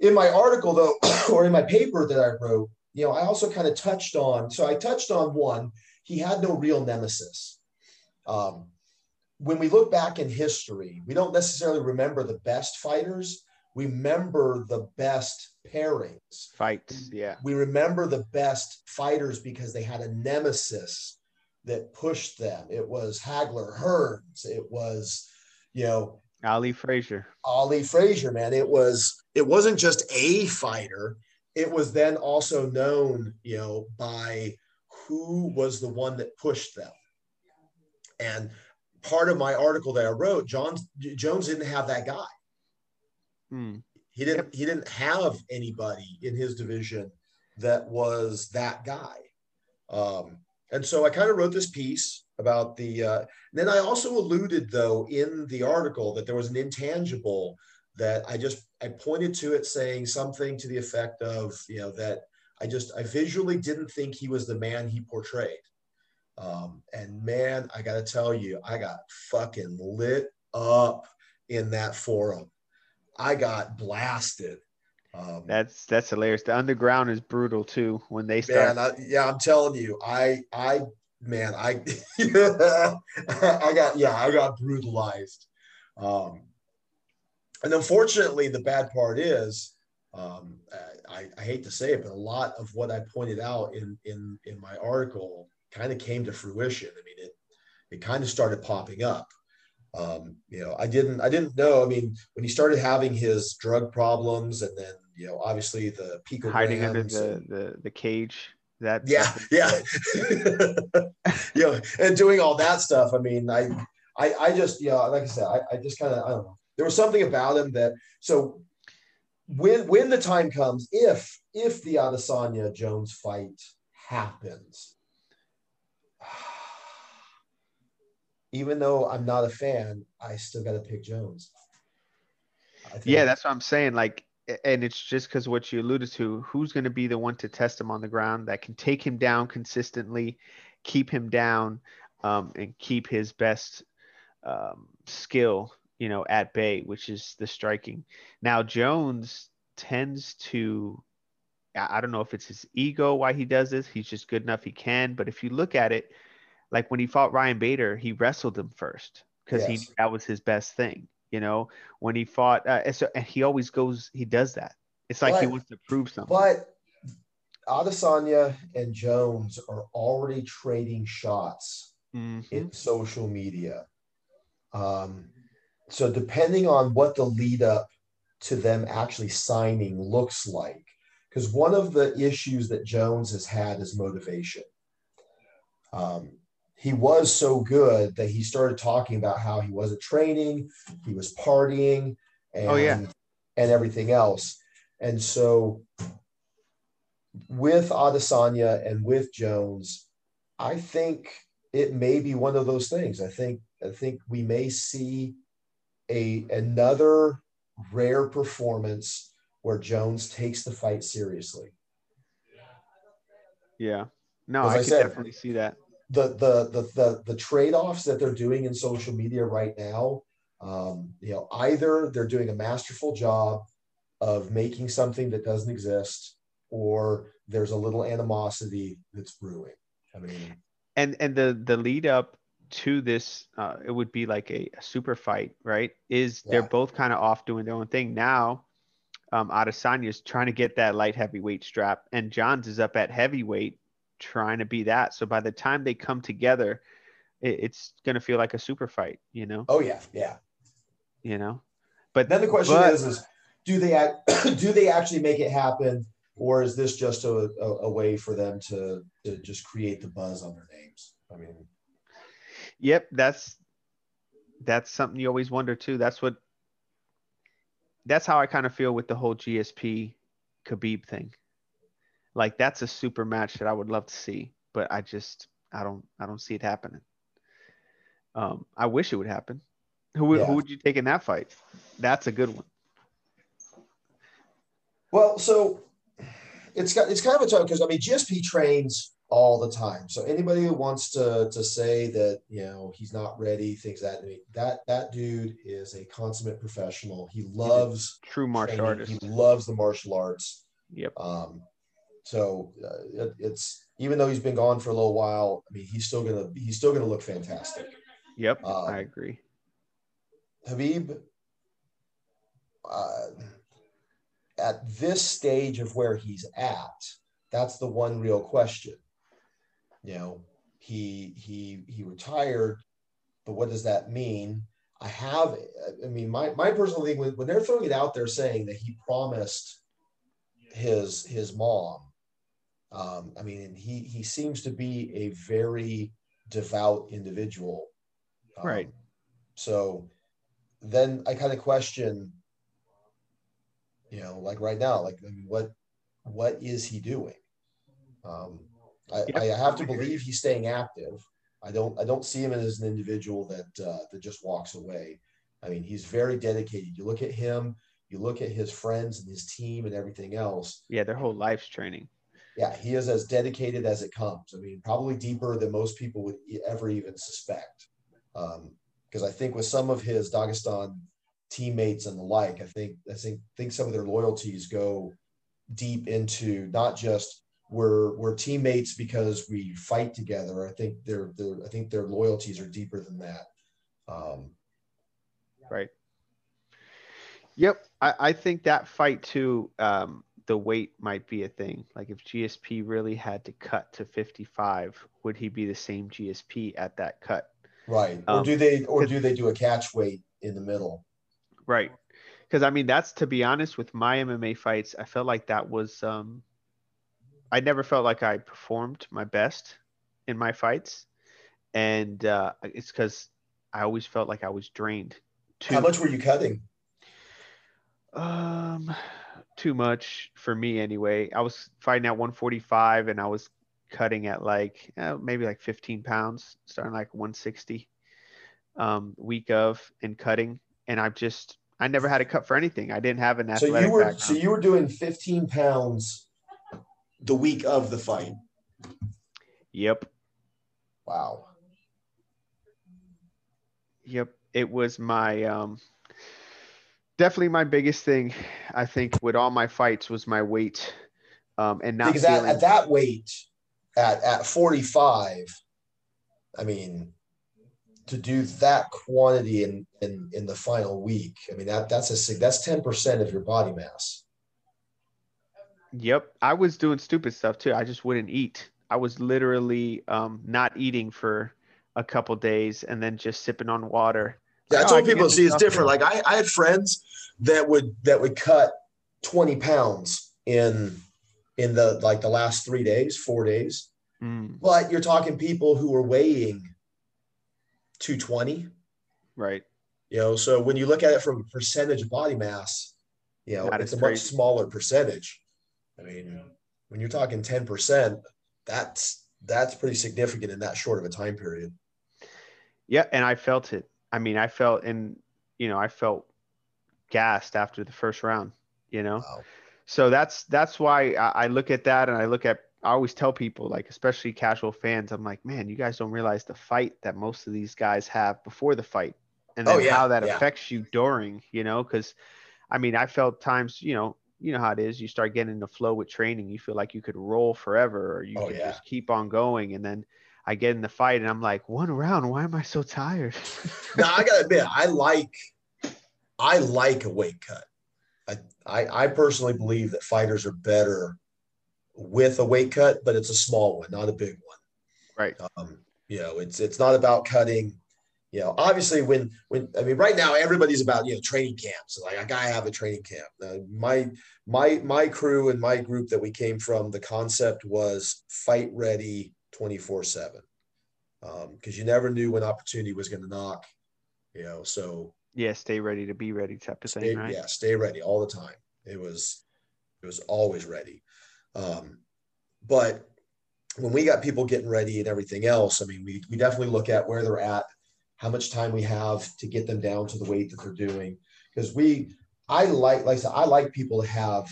Speaker 4: In my article, though, or in my paper that I wrote, you know, I also kind of touched on, so I touched on one, he had no real nemesis. Um, when we look back in history, we don't necessarily remember the best fighters. We remember the best pairings.
Speaker 3: Fights, yeah.
Speaker 4: We remember the best fighters because they had a nemesis that pushed them. It was Hagler Hearns. It was, you know,
Speaker 3: Ali Frazier.
Speaker 4: Ali Frazier, man. It was it wasn't just a fighter. It was then also known, you know, by who was the one that pushed them. And part of my article that I wrote, Jon Jones didn't have that guy. Hmm. He didn't. He didn't have anybody in his division that was that guy. Um, and so I kind of wrote this piece about the. Uh, then I also alluded, though, in the article that there was an intangible that I just I pointed to it saying something to the effect of you know that I just I visually didn't think he was the man he portrayed. Um, and man, I got to tell you, I got fucking lit up in that forum. I got blasted.
Speaker 3: Um, that's that's hilarious. The underground is brutal too when they start.
Speaker 4: Man, I, yeah, I'm telling you, I I man, I I got yeah, I got brutalized. Um, and unfortunately, the bad part is, um, I, I hate to say it, but a lot of what I pointed out in in in my article kind of came to fruition. I mean, it it kind of started popping up. Um, you know, I didn't I didn't know. I mean, when he started having his drug problems, and then you know, obviously the picograms
Speaker 3: hiding under the, and, the the cage. That
Speaker 4: yeah yeah you know, and doing all that stuff. I mean, I I I just you know, like I said, I, I just kind of I don't know. There was something about him that so when when the time comes, if if the Adesanya Jones fight happens, even though I'm not a fan, I still got to pick Jones.
Speaker 3: Yeah, that's what I'm saying. Like, and it's just because what you alluded to, who's going to be the one to test him on the ground that can take him down consistently, keep him down, um, and keep his best um, skill, you know, at bay, which is the striking. Now Jones tends to, I don't know if it's his ego why he does this. He's just good enough he can. But if you look at it, like when he fought Ryan Bader, he wrestled him first because yes. he that was his best thing. You know, when he fought, uh, so, and he always goes, he does that. It's like but, he wants to prove something.
Speaker 4: But Adesanya and Jones are already trading shots mm-hmm. in social media. Um, so depending on what the lead up to them actually signing looks like, because one of the issues that Jones has had is motivation. Um, he was so good that he started talking about how he wasn't training, he was partying, and, oh, yeah. and everything else. And so with Adesanya and with Jones, I think it may be one of those things. I think I think we may see a another rare performance where Jones takes the fight seriously.
Speaker 3: Yeah. No, I, I can definitely see that
Speaker 4: the the the the, the trade-offs that they're doing in social media right now um, you know either they're doing a masterful job of making something that doesn't exist or there's a little animosity that's brewing. I mean
Speaker 3: and and the the lead up to this uh, it would be like a, a super fight right? Is yeah. they're both kind of off doing their own thing. Now um Adesanya is trying to get that light heavyweight strap and Jones is up at heavyweight trying to be that. So by the time they come together, it, it's going to feel like a super fight, you know?
Speaker 4: Oh yeah. Yeah.
Speaker 3: You know, but
Speaker 4: then the question but, is, is do they, act, do they actually make it happen or is this just a, a, a way for them to, to just create the buzz on their names? I mean,
Speaker 3: Yep, that's that's something you always wonder too. That's what that's how I kind of feel with the whole GSP Khabib thing. Like that's a super match that I would love to see, but I just I don't I don't see it happening. Um, I wish it would happen. Who would
Speaker 4: Yeah.
Speaker 3: who would you take in that fight? That's a good one.
Speaker 4: Well, so it's got it's kind of a tough because I mean GSP trains all the time. So anybody who wants to to say that you know he's not ready, things that I mean, that that dude is a consummate professional. He loves
Speaker 3: True martial
Speaker 4: training.
Speaker 3: artist.
Speaker 4: He loves the martial arts.
Speaker 3: Yep.
Speaker 4: Um, so uh, it, it's even though he's been gone for a little while. I mean, he's still gonna he's still gonna look fantastic.
Speaker 3: Yep.
Speaker 4: Um,
Speaker 3: I agree.
Speaker 4: Khabib, uh, at this stage of where he's at, that's the one real question. You know, he he he retired, but what does that mean? I have, I mean, my my personal thing when, when they're throwing it out there saying that he promised his his mom. Um, I mean, he he seems to be a very devout individual. Um,
Speaker 3: Right.
Speaker 4: So then I kind of question, you know, like right now, like I mean, what what is he doing? Um, I,
Speaker 3: Yep.
Speaker 4: I have to believe he's staying active. I don't I don't see him as an individual that uh, that just walks away. I mean, he's very dedicated. You look at him, you look at his friends and his team and everything else.
Speaker 3: Yeah, their whole life's training.
Speaker 4: Yeah, he is as dedicated as it comes. I mean, probably deeper than most people would ever even suspect. Because I think with some of his Dagestan teammates and the like, I think I think think some of their loyalties go deep into not just we're we're teammates because we fight together. I think their their I think their loyalties are deeper than that. Um,
Speaker 3: Right. Yep. I, I think that fight too, um, the weight might be a thing. Like if GSP really had to cut to 55, would he be the same GSP at that cut?
Speaker 4: right. Or
Speaker 3: Um,
Speaker 4: do they or do they do a catch weight in the middle?
Speaker 3: Right. Because I mean, that's to be honest with my MMA fights, I felt like that was, um, I never felt like I performed my best in my fights. And uh, it's because I always felt like I was drained. Too,
Speaker 4: How much were you cutting?
Speaker 3: Um, too much for me anyway. I was fighting at 145 and I was cutting at like uh, maybe like 15 pounds, starting like 160 um, week of and cutting. And I've just I never had a cut for anything. I didn't have an athletic.
Speaker 4: So you were
Speaker 3: background.
Speaker 4: so you were doing 15 pounds the week of the fight.
Speaker 3: Yep,
Speaker 4: Wow.
Speaker 3: yep. It was my um, definitely my biggest thing. I think with all my fights was my weight, um, and not
Speaker 4: because at,
Speaker 3: feeling
Speaker 4: at that weight, at at 45, I mean, to do that quantity in in in the final week, I mean that that's a that's 10 percent of your body mass.
Speaker 3: Yep, I was doing stupid stuff too. I just wouldn't eat. I was literally um, not eating for a couple days and then just sipping on water.
Speaker 4: Yeah, I
Speaker 3: Oh,
Speaker 4: told
Speaker 3: can
Speaker 4: people,
Speaker 3: get
Speaker 4: see, it's different. Like I, I had friends that would that would cut 20 pounds in in the like the last three days, four days.
Speaker 3: Mm,
Speaker 4: But you're talking people who are weighing 220.
Speaker 3: right.
Speaker 4: You know, so when you look at it from a percentage of body mass, you know, it's a much smaller percentage. I mean, when you're talking 10%, that's that's pretty significant in that short of a time period.
Speaker 3: Yeah, and I felt it. I mean, I felt and you know, I felt gassed after the first round. You know,
Speaker 4: Wow.
Speaker 3: so that's that's why I, I look at that and I look at. I always tell people, like especially casual fans, I'm like, man, you guys don't realize the fight that most of these guys have before the fight, and
Speaker 4: Oh,
Speaker 3: then
Speaker 4: yeah,
Speaker 3: how that
Speaker 4: yeah.
Speaker 3: affects you during. You know, because I mean, I felt times, you know, you know how it is. You start getting in the flow with training. You feel like you could roll forever, or you
Speaker 4: Oh,
Speaker 3: could
Speaker 4: yeah.
Speaker 3: just keep on going, and then I get in the fight, and I'm like, one round. Why am I so tired?
Speaker 4: Now I gotta admit, I like I like a weight cut. I, I I personally believe that fighters are better with a weight cut, but it's a small one, not a big one.
Speaker 3: Right.
Speaker 4: Um, you know, it's it's not about cutting, you know, obviously when when I mean, right now everybody's about you know training camps. Like I gotta have a training camp. Uh, my my my crew and my group that we came from, the concept was fight ready twenty four seven, because um, you never knew when opportunity was going to knock. You know, so
Speaker 3: yeah, stay ready to be ready type of
Speaker 4: stay,
Speaker 3: thing, right?
Speaker 4: Yeah, stay ready all the time. It was it was always ready. Um, but when we got people getting ready and everything else, I mean, we, we definitely look at where they're at, how much time we have to get them down to the weight that they're doing. Because we, I like, like I said, I like people to have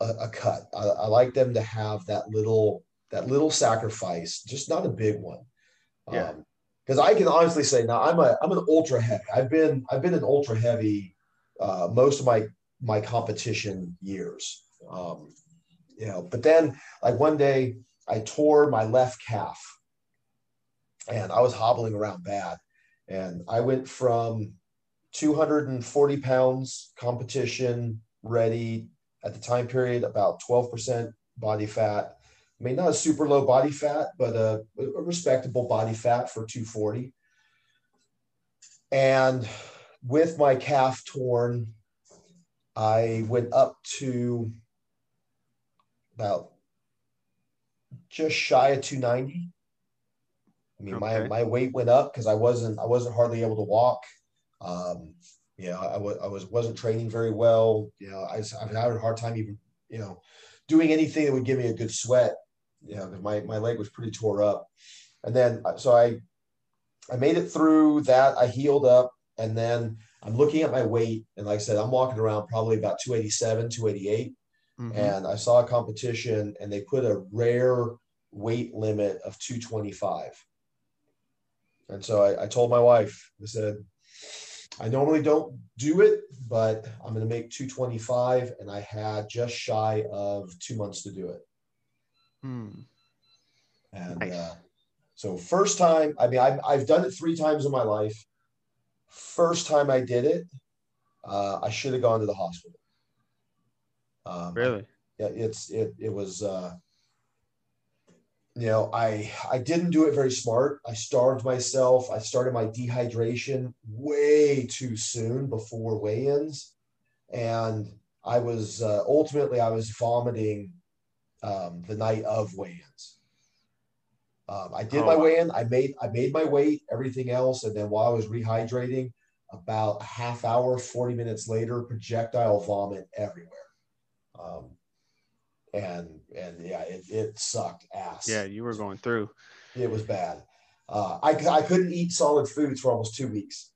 Speaker 4: a, a cut. I, I, like them to have that little, that little sacrifice, just not a big one.
Speaker 3: Yeah.
Speaker 4: Um, because I can honestly say now I'm a I'm an ultra heavy. I've been I've been an ultra heavy uh, most of my my competition years. Um, you know, but then like one day I tore my left calf and I was hobbling around bad. And I went from 240 pounds competition ready at the time period, about 12% body fat. I mean, not a super low body fat, but a, a respectable body fat for 240. And with my calf torn, I went up to about just shy of 290. I mean, okay. my, my weight went up because I wasn't I wasn't hardly able to walk. Um, you know, I, w- I was wasn't training very well. You know, I, I've had a hard time even you know doing anything that would give me a good sweat. You know, because my my leg was pretty tore up. And then uh, so I I made it through that. I healed up, and then I'm looking at my weight, and like I said, I'm walking around probably about 287, 288. Mm-hmm. And I saw a competition, and they put a rare weight limit of 225. And so I, I told my wife, I said, I normally don't do it, but I'm going to make 225. And I had just shy of two months to do it.
Speaker 3: Hmm.
Speaker 4: And nice. uh, so, first time, I mean, I've, I've done it three times in my life. First time I did it, uh, I should have gone to the hospital.
Speaker 3: Um, really?
Speaker 4: Yeah, it's it it was uh, you know, I I didn't do it very smart. I starved myself. I started my dehydration way too soon before weigh-ins, and I was uh, ultimately I was vomiting um, the night of weigh-ins. Um, I did oh, my weigh-in. I made I made my weight, everything else, and then while I was rehydrating, about a half hour, forty minutes later, projectile vomit everywhere. Um, and and yeah, it, it sucked ass.
Speaker 3: Yeah, you were going through.
Speaker 4: It was bad. Uh, I I couldn't eat solid foods for almost two weeks.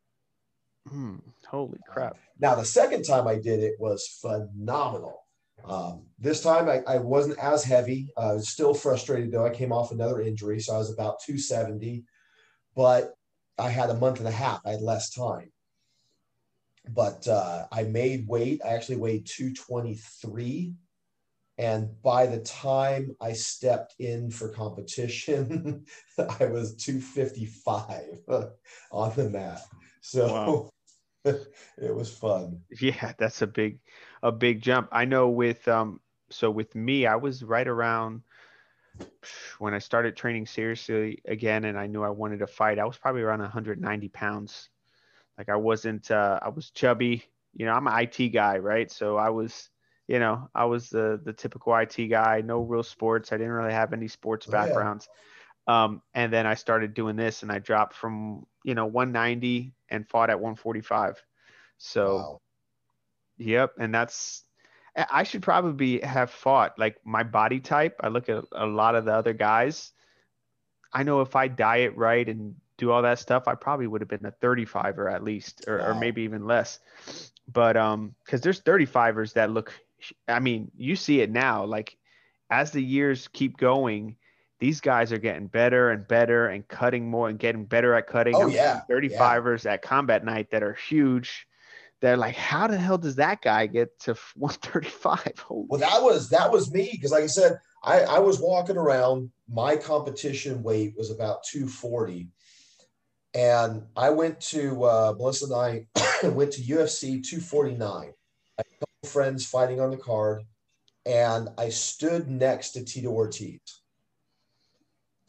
Speaker 3: Hmm. holy crap!
Speaker 4: Now the second time I did it was phenomenal. Um, this time I, I wasn't as heavy. I was still frustrated though. I came off another injury, so I was about 270, but I had a month and a half. I had less time. But uh, I made weight. I actually weighed 223 and by the time I stepped in for competition, I was 255 on the mat. So wow. it was fun.
Speaker 3: Yeah, that's a big, a big jump. I know with, um, so with me, I was right around when I started training seriously again, and I knew I wanted to fight. I was probably around 190 pounds. Like I wasn't, uh, I was chubby. You know, I'm an IT guy, right? So I was, you know, I was the the typical IT guy, no real sports. I didn't really have any sports oh, backgrounds. Yeah. Um, and then I started doing this, and I dropped from you know 190 and fought at 145. So, wow. yep, and that's I should probably have fought like my body type. I look at a lot of the other guys. I know if I diet right and do all that stuff, I probably would have been a 35 or at least, or, wow. or maybe even less. But um, because there's 35ers that look I mean, you see it now. Like as the years keep going, these guys are getting better and better and cutting more and getting better at cutting.
Speaker 4: Oh, I'm yeah.
Speaker 3: 35ers yeah. at combat night that are huge. They're like, how the hell does that guy get to 135?
Speaker 4: Holy well, that was that was me because, like I said, I, I was walking around. My competition weight was about 240, and I went to uh, Melissa and I went to UFC 249 I had friends fighting on the card, and I stood next to Tito Ortiz.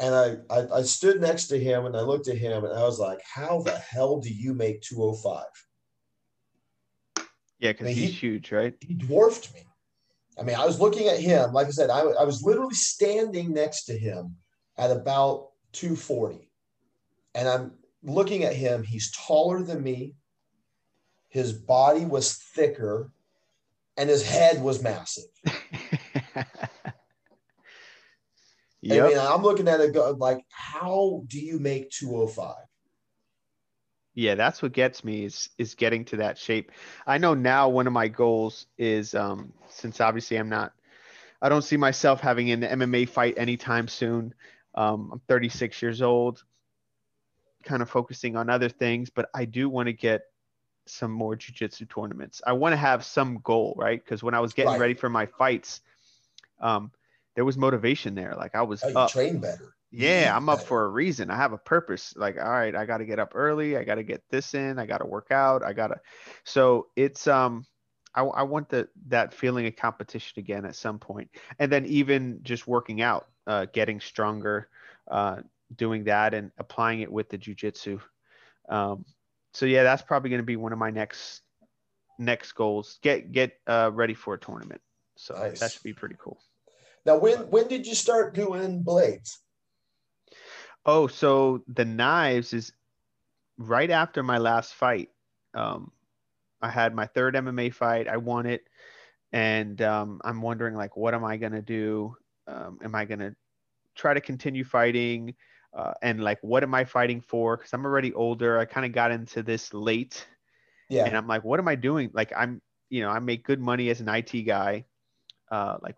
Speaker 4: And I, I I stood next to him and I looked at him and I was like, how the hell do you make 205?
Speaker 3: Yeah, because
Speaker 4: I mean,
Speaker 3: he's
Speaker 4: he-
Speaker 3: huge, right?
Speaker 4: He dwarfed me. I mean, I was looking at him, like I said, I, I was literally standing next to him at about 240. And I'm looking at him. He's taller than me. His body was thicker and his head was massive. I mean, I'm looking at it like, how do you make 205?
Speaker 3: yeah, that's what gets me is is getting to that shape. I know now one of my goals is um since obviously I'm not I don't see myself having an MMA fight anytime soon. Um, I'm 36 years old, kind of focusing on other things, but I do want to get some more jujitsu tournaments. I want to have some goal, right? Because when I was getting
Speaker 4: Right.
Speaker 3: ready for my fights, um, there was motivation there. Like I was
Speaker 4: Oh,
Speaker 3: up.
Speaker 4: train better.
Speaker 3: Yeah, I'm up for a reason. I have a purpose. Like, all right, I got to get up early. I got to get this in. I got to work out. I got to. So it's um, I, I want the that feeling of competition again at some point, and then even just working out, uh, getting stronger, uh, doing that and applying it with the jujitsu. Um, so yeah, that's probably going to be one of my next next goals. Get get uh ready for a tournament. So that should be pretty cool.
Speaker 4: Now, when when did you start doing blades?
Speaker 3: Oh, so the knives is right after my last fight. Um, I had my third MMA fight. I won it, and um, I'm wondering like, what am I gonna do? Um, am I gonna try to continue fighting? Uh, and like, what am I fighting for? Because I'm already older. I kind of got into this late,
Speaker 4: Yeah.
Speaker 3: and I'm like, what am I doing? Like, I'm, you know, I make good money as an IT guy. Uh, like,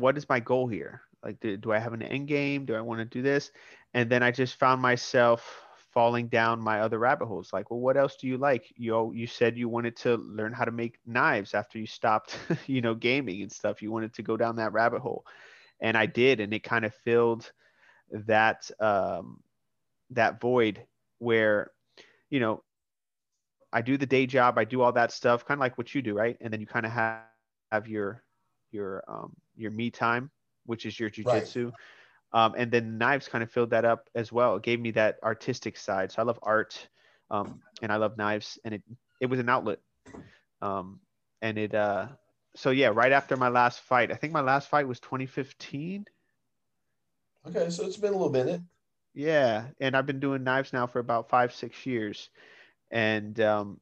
Speaker 3: what is my goal here? Like, do, do I have an end game? Do I want to do this? And then I just found myself falling down my other rabbit holes. Like, well, what else do you like? You you said you wanted to learn how to make knives after you stopped, you know, gaming and stuff. You wanted to go down that rabbit hole, and I did, and it kind of filled that um, that void where, you know, I do the day job, I do all that stuff, kind of like what you do, right? And then you kind of have have your your um, your me time, which is your
Speaker 4: Right.
Speaker 3: jujitsu. Um, and then knives kind of filled that up as well. It gave me that artistic side. So I love art, um, and I love knives, and it it was an outlet. Um, and it uh, so yeah, right after my last fight, I think my last fight was 2015.
Speaker 4: Okay, so it's been a little minute.
Speaker 3: Yeah, and I've been doing knives now for about five, six years, and um,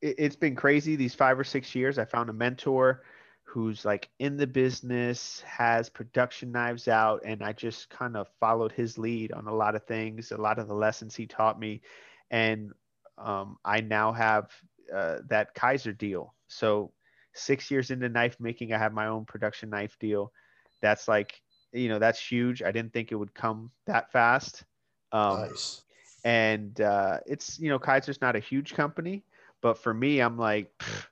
Speaker 3: it, it's been crazy these five or six years. I found a mentor who's like in the business, has production knives out, and I just kind of followed his lead on a lot of things, a lot of the lessons he taught me, and um, I now have uh, that Kizer deal. So six years into knife making, I have my own production knife deal. That's like you know that's huge. I didn't think it would come that fast. Um,
Speaker 4: nice.
Speaker 3: and uh, it's you know Kizer's not a huge company, but for me, I'm like, pff,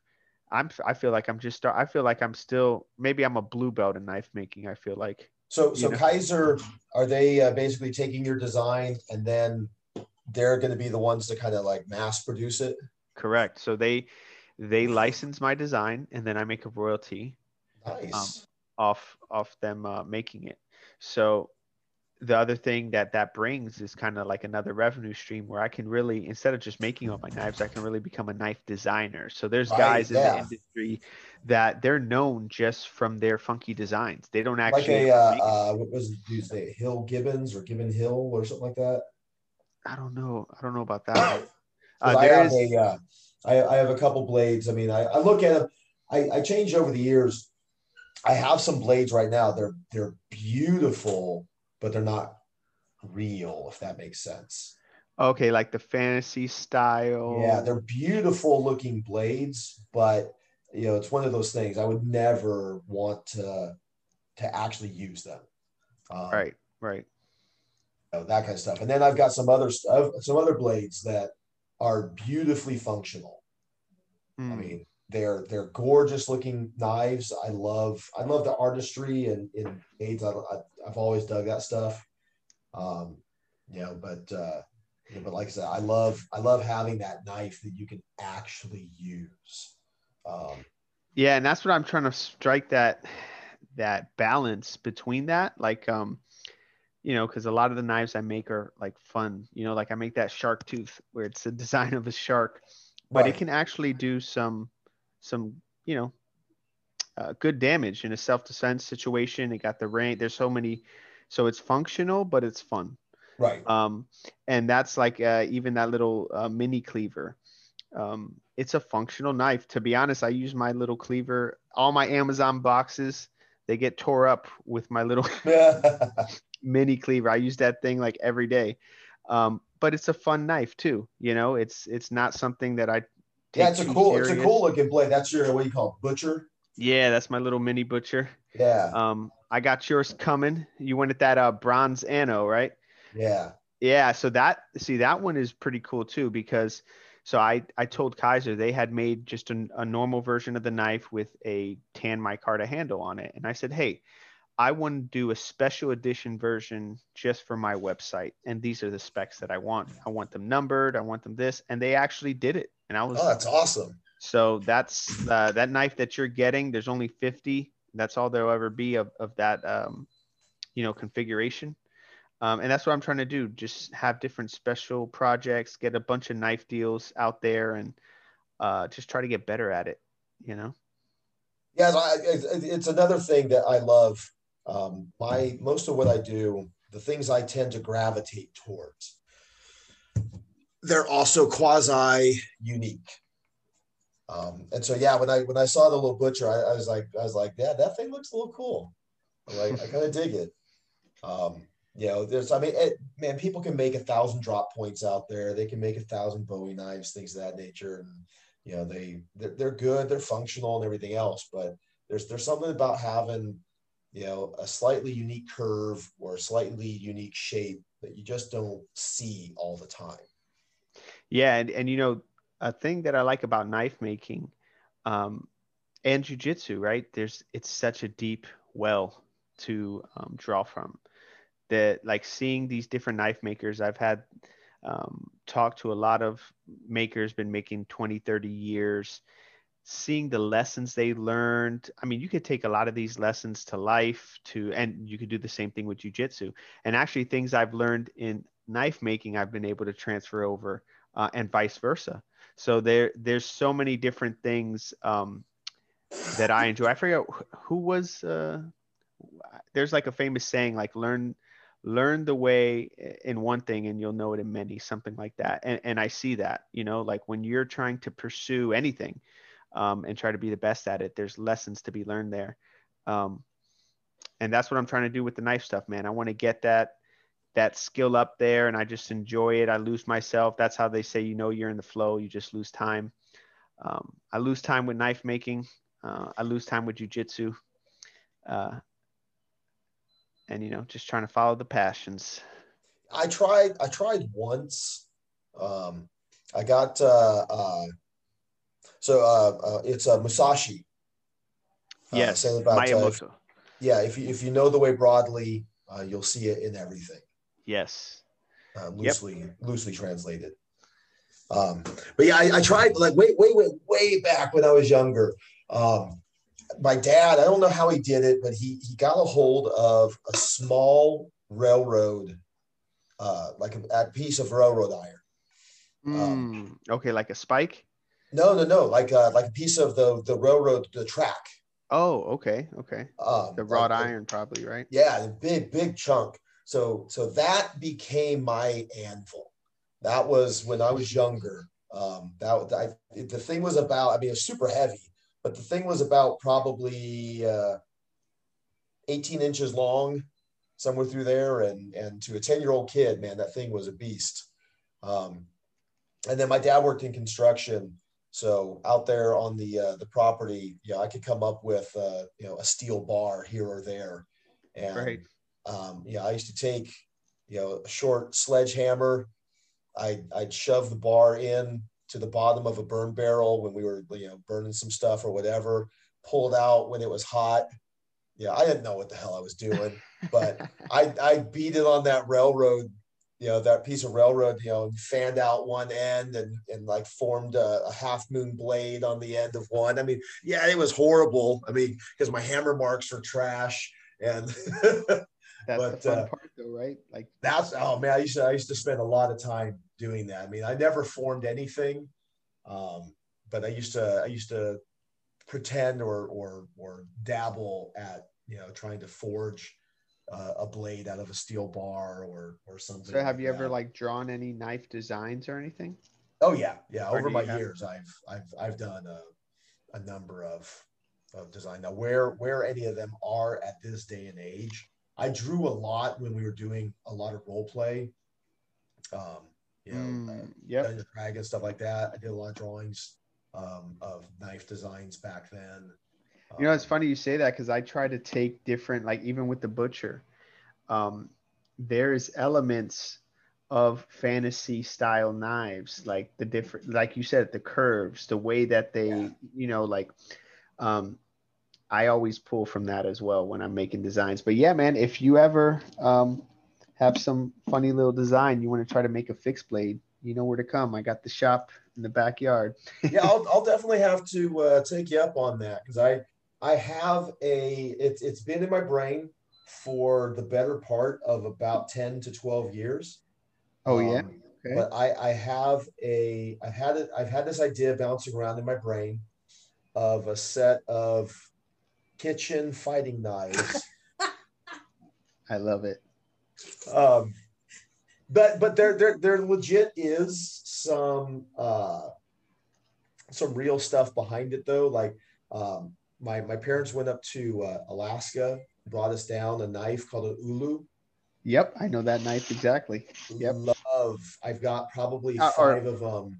Speaker 3: I'm I feel like I'm just start. I feel like I'm still maybe I'm a blue belt in knife making. I feel like
Speaker 4: So, so
Speaker 3: know.
Speaker 4: Kizer, are they uh, basically taking your design and then they're going to be the ones to kind of like mass produce it?
Speaker 3: correct. So they they license my design, and then I make a royalty
Speaker 4: Nice.
Speaker 3: off off them uh, making it. So the other thing that that brings is kind of like another revenue stream where I can really instead of just making all my knives, I can really become a knife designer. So there's
Speaker 4: Right,
Speaker 3: guys in the industry that they're known just from their funky designs. They don't actually like
Speaker 4: a, uh, uh, what was it, dude's name? Hill Gibbons or Gibbon Hill or something like that?
Speaker 3: I don't know. I don't know about that. Uh,
Speaker 4: I have
Speaker 3: is
Speaker 4: a, uh, I, I have a couple blades. I mean, I, I look at them. I, I change over the years. I have some blades right now. They're they're beautiful, but they're not real. If that makes sense.
Speaker 3: okay, like the fantasy style.
Speaker 4: Yeah, they're beautiful looking blades, but you know, it's one of those things. I would never want to to actually use them. Um,
Speaker 3: right, right.
Speaker 4: you know, that kind of stuff. And then I've got some other stuff, some other blades that are beautifully functional. I
Speaker 3: Mm.
Speaker 4: mean, they're they're gorgeous looking knives. I love I love the artistry and in blades. I, I, I've always dug that stuff. Um, you know, but uh, you know, but like I said, I love I love having that knife that you can actually use. Um,
Speaker 3: Yeah, and that's what I'm trying to strike that that balance between that. Like um you know, because a lot of the knives I make are like fun. You know, like I make that shark tooth where it's the design of a shark, but
Speaker 4: Right.
Speaker 3: it can actually do some some you know uh, good damage in a self defense situation. It got the range. There's so many, so it's functional, but it's fun.
Speaker 4: Right.
Speaker 3: Um, and that's like uh, even that little uh, mini cleaver. Um, it's a functional knife. To be honest, I use my little cleaver. All my Amazon boxes they get tore up with my little mini cleaver. I use that thing like every day. Um, but it's a fun knife too. You know, it's it's not something that I.
Speaker 4: Yeah, it's a cool, it's a cool looking blade. That's your what do you call it, butcher?
Speaker 3: Yeah, that's my little mini butcher.
Speaker 4: Yeah,
Speaker 3: Um, I got yours coming. You wanted that uh bronze anno, right?
Speaker 4: yeah,
Speaker 3: Yeah, so that see that one is pretty cool too because so I I told Kizer they had made just a, a normal version of the knife with a tan micarta handle on it, and I said, hey, I want to do a special edition version just for my website, and these are the specs that I want. I want them numbered. I want them this, and they actually did it, and I was
Speaker 4: Oh, that's awesome.
Speaker 3: so that's uh, that knife that you're getting. There's only 50. That's all there'll ever be of, of that, um, you know, configuration. Um, and that's what I'm trying to do. Just have different special projects, get a bunch of knife deals out there, and uh, just try to get better at it. You know.
Speaker 4: Yeah, it's another thing that I love. Um, my most of what I do, the things I tend to gravitate towards, they're also quasi unique. Um, and so, yeah, when I when I saw the little butcher, I, I was like, I was like, yeah, that thing looks a little cool. I'm like, I kind of dig it. Um, you know, there's, I mean, it, man, people can make a thousand drop points out there. They can make a thousand Bowie knives, things of that nature, and you know, they they're, they're good, they're functional, and everything else. But there's there's something about having, you know, a slightly unique curve or a slightly unique shape that you just don't see all the time.
Speaker 3: Yeah, and, and you know, a thing that I like about knife making, um, and jujitsu, right? There's it's such a deep well to um, draw from. That like seeing these different knife makers, I've had um, talked to a lot of makers, been making 20, 30 years, seeing the lessons they learned. I mean, you could take a lot of these lessons to life to, and you could do the same thing with jujitsu. And actually, things I've learned in knife making, I've been able to transfer over, uh, and vice versa. So there, there's so many different things um, that I enjoy. I forget wh- who was. Uh, there's like a famous saying, like learn, learn the way in one thing, and you'll know it in many, something like that. And and I see that, you know, like when you're trying to pursue anything, um, and try to be the best at it, there's lessons to be learned there. Um, and that's what I'm trying to do with the knife stuff, man. I want to get that that skill up there and I just enjoy it. I lose myself. That's how they say, you know, you're in the flow. You just lose time. Um, I lose time with knife making. Uh, I lose time with jujitsu. Uh, and, you know, just trying to follow the passions.
Speaker 4: I tried. I tried once. Um, I got uh, uh, so uh, uh, it's a Musashi. Uh,
Speaker 3: Yes.
Speaker 4: about, uh,
Speaker 3: Miyamoto.
Speaker 4: yeah, if you if you know the way broadly, uh, you'll see it in everything.
Speaker 3: Yes.
Speaker 4: Uh, loosely loosely translated. Um, but yeah, I, I tried like way way way way back when I was younger. Um, my dad, I don't know how he did it, but he he got a hold of a small railroad, uh, like a, a piece of railroad iron. Um,
Speaker 3: Mm, okay. Like a spike.
Speaker 4: No, no, no, like uh, like a piece of the the railroad the track.
Speaker 3: Oh, okay. Okay.
Speaker 4: Um,
Speaker 3: The wrought
Speaker 4: like-
Speaker 3: iron probably, right?
Speaker 4: Yeah, the big, big chunk. So, so that became my anvil. That was when I was younger. Um, that I, the thing was about. I mean, it's super heavy, but the thing was about probably uh, 18 inches long, somewhere through there. And and to a 10 year old kid, man, that thing was a beast. Um, and then my dad worked in construction, so out there on the uh, the property, yeah, I could come up with uh, you know a steel bar here or there, and
Speaker 3: Right.
Speaker 4: um, yeah, I used to take you know a short sledgehammer, I I'd shove the bar in to the bottom of a burn barrel when we were you know burning some stuff or whatever, pull it out when it was hot. Yeah, I didn't know what the hell I was doing, but I I beat it on that railroad you know that piece of railroad you know fanned out one end and and like formed a, a half moon blade on the end of one i mean yeah it was horrible i mean because my hammer marks were trash and
Speaker 3: That's
Speaker 4: But,
Speaker 3: the fun
Speaker 4: uh,
Speaker 3: part, though, right? Like,
Speaker 4: That's oh man, I used to I used to spend a lot of time doing that. I mean, I never formed anything, um, but I used to I used to pretend or or or dabble at you know trying to forge uh, a blade out of a steel bar or or something.
Speaker 3: so have you ever like drawn any knife designs or anything?
Speaker 4: Oh yeah, yeah.
Speaker 3: Or
Speaker 4: Over my
Speaker 3: have-
Speaker 4: years, I've I've I've done a, a number of of design. Now, where where any of them are at this day and age, I drew a lot when we were doing a lot of role play. Um, you know, uh,
Speaker 3: Mm, yep.
Speaker 4: Dungeons and stuff like that. I did a lot of drawings um, of knife designs back then.
Speaker 3: You know, it's
Speaker 4: Um,
Speaker 3: funny you say that because I try to take different, like even with the butcher, um, there's elements of fantasy style knives, like the different, like you said, the curves, the way that they,
Speaker 4: Yeah.
Speaker 3: you know, like, um, I always pull from that as well when I'm making designs. But yeah, man, if you ever um, have some funny little design, you want to try to make a fixed blade, you know where to come. I got the shop in the backyard.
Speaker 4: yeah, I'll, I'll definitely have to uh, take you up on that because I I have a it's it's been in my brain for the better part of about ten to twelve years.
Speaker 3: Oh yeah.
Speaker 4: Um,
Speaker 3: Okay.
Speaker 4: But I I have a I've had it I've had this idea bouncing around in my brain of a set of kitchen fighting knives.
Speaker 3: I love it.
Speaker 4: um, but but there there there legit is some uh, some real stuff behind it though. Like um, my my parents went up to uh, Alaska, brought us down a knife called an ulu.
Speaker 3: Yep, I know that knife exactly. Yep.
Speaker 4: Love. I've got probably
Speaker 3: Uh,
Speaker 4: five of them.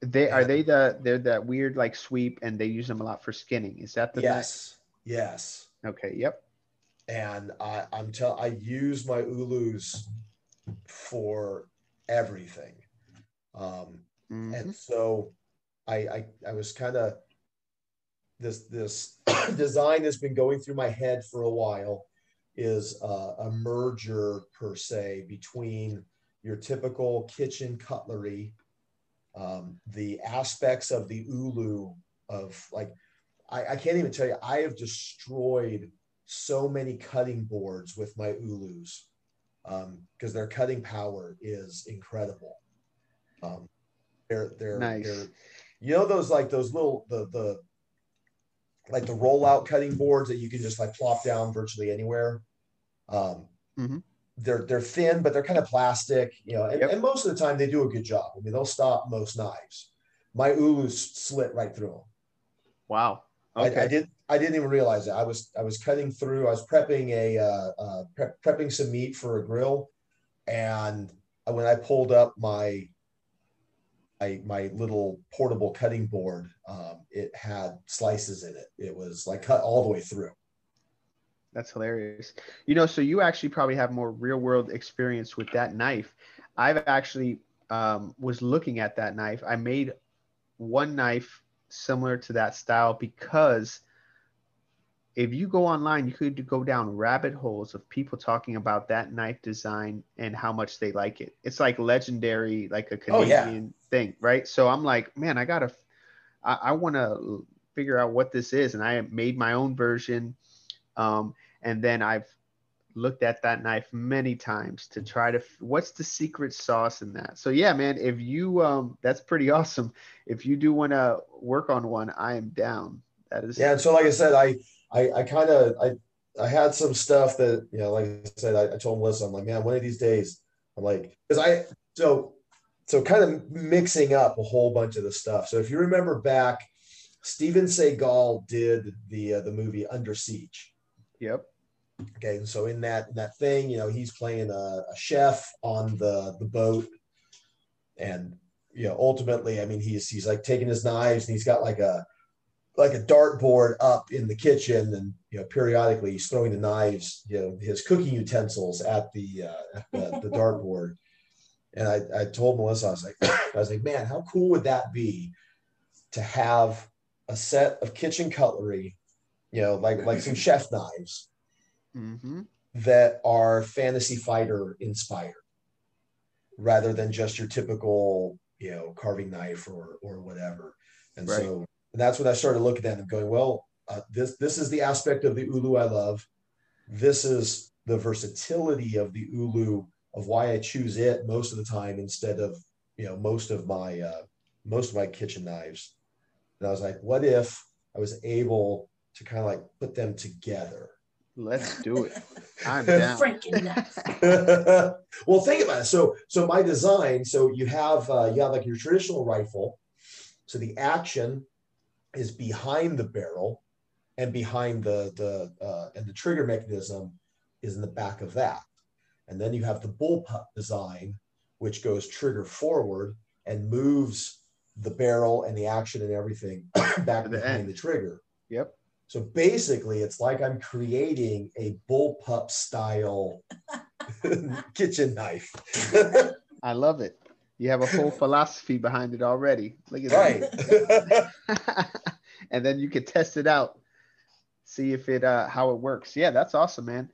Speaker 3: They are they the they're that weird like sweep and they use them a lot for skinning. Is that the knife?
Speaker 4: Yes. Yes.
Speaker 3: Okay. Yep.
Speaker 4: and I, I'm tell I use my Ulus for everything. Um,
Speaker 3: Mhm.
Speaker 4: and so I I, I was kind of this this design has been going through my head for a while is uh, a merger per se between your typical kitchen cutlery um, the aspects of the ulu of like I, I can't even tell you i have destroyed so many cutting boards with my ulus because their cutting power is incredible um, they're they're,
Speaker 3: Nice.
Speaker 4: they're you know those like those little the the like the rollout cutting boards that you can just like plop down virtually anywhere um,
Speaker 3: Mhm.
Speaker 4: they're they're thin but they're kind of plastic you know and,
Speaker 3: Yep.
Speaker 4: and most of the time they do a good job i mean they'll stop most knives my ulus slit right through them
Speaker 3: Wow.
Speaker 4: I,
Speaker 3: Okay.
Speaker 4: I did. I didn't even realize it. I was. I was cutting through. I was prepping a uh, uh, prep, prepping some meat for a grill, and when I pulled up my my my little portable cutting board, um, it had slices in it. It was like cut all the way through.
Speaker 3: That's hilarious. You know, so you actually probably have more real world experience with that knife. I've actually um, was looking at that knife. I made one knife similar to that style because if you go online, you could go down rabbit holes of people talking about that knife design and how much they like it. It's like legendary, like a
Speaker 4: Oh.
Speaker 3: Canadian thing, right? So I'm like, man, I gotta, I, I want to figure out what this is, and I made my own version. Um, and then I've looked at that knife many times to try to what's the secret sauce in that so yeah man if you um that's pretty awesome if you do want to work on one i am down that is
Speaker 4: Yeah, and so like I said, I I, I kind of I I had some stuff that you know, like I said, I, I told Melissa, I'm like, man, one of these days, I'm like, because I so so kind of mixing up a whole bunch of the stuff. So if you remember back, Steven Seagal did the uh, the movie Under Siege.
Speaker 3: yep
Speaker 4: Okay, and so in that in that thing, you know, he's playing a, a chef on the the boat, and you know, ultimately, I mean, he's he's like taking his knives and he's got like a like a dartboard up in the kitchen, and you know, periodically he's throwing the knives, you know, his cooking utensils at the uh, at the, the dartboard. And I, I told Melissa, I was like, I was like, man, how cool would that be to have a set of kitchen cutlery, you know, like like some chef knives
Speaker 3: mm-hmm.
Speaker 4: that are fantasy fighter inspired rather than just your typical you know carving knife or or whatever and
Speaker 3: Right.
Speaker 4: so that's when i started looking at them going well uh, this this is the aspect of the ulu i love this is the versatility of the ulu of why I choose it most of the time instead of you know most of my uh, most of my kitchen knives. And I was like, what if I was able to kind of like put them together?
Speaker 3: Let's do it. I'm down.
Speaker 2: Freaking nuts.
Speaker 4: well, think about it. So, so my design. So you have uh, you have like your traditional rifle. So the action is behind the barrel, and behind the the uh, and the trigger mechanism is in the back of that. And then you have the bullpup design, which goes trigger forward and moves the barrel and the action and everything back
Speaker 3: To the
Speaker 4: behind
Speaker 3: end.
Speaker 4: the trigger.
Speaker 3: Yep.
Speaker 4: So basically, it's like I'm creating a bullpup style kitchen knife.
Speaker 3: I love it. You have a whole philosophy behind it already. Look at
Speaker 4: right.
Speaker 3: that. and then you can test it out, see if it uh how it works. Yeah, that's awesome, man.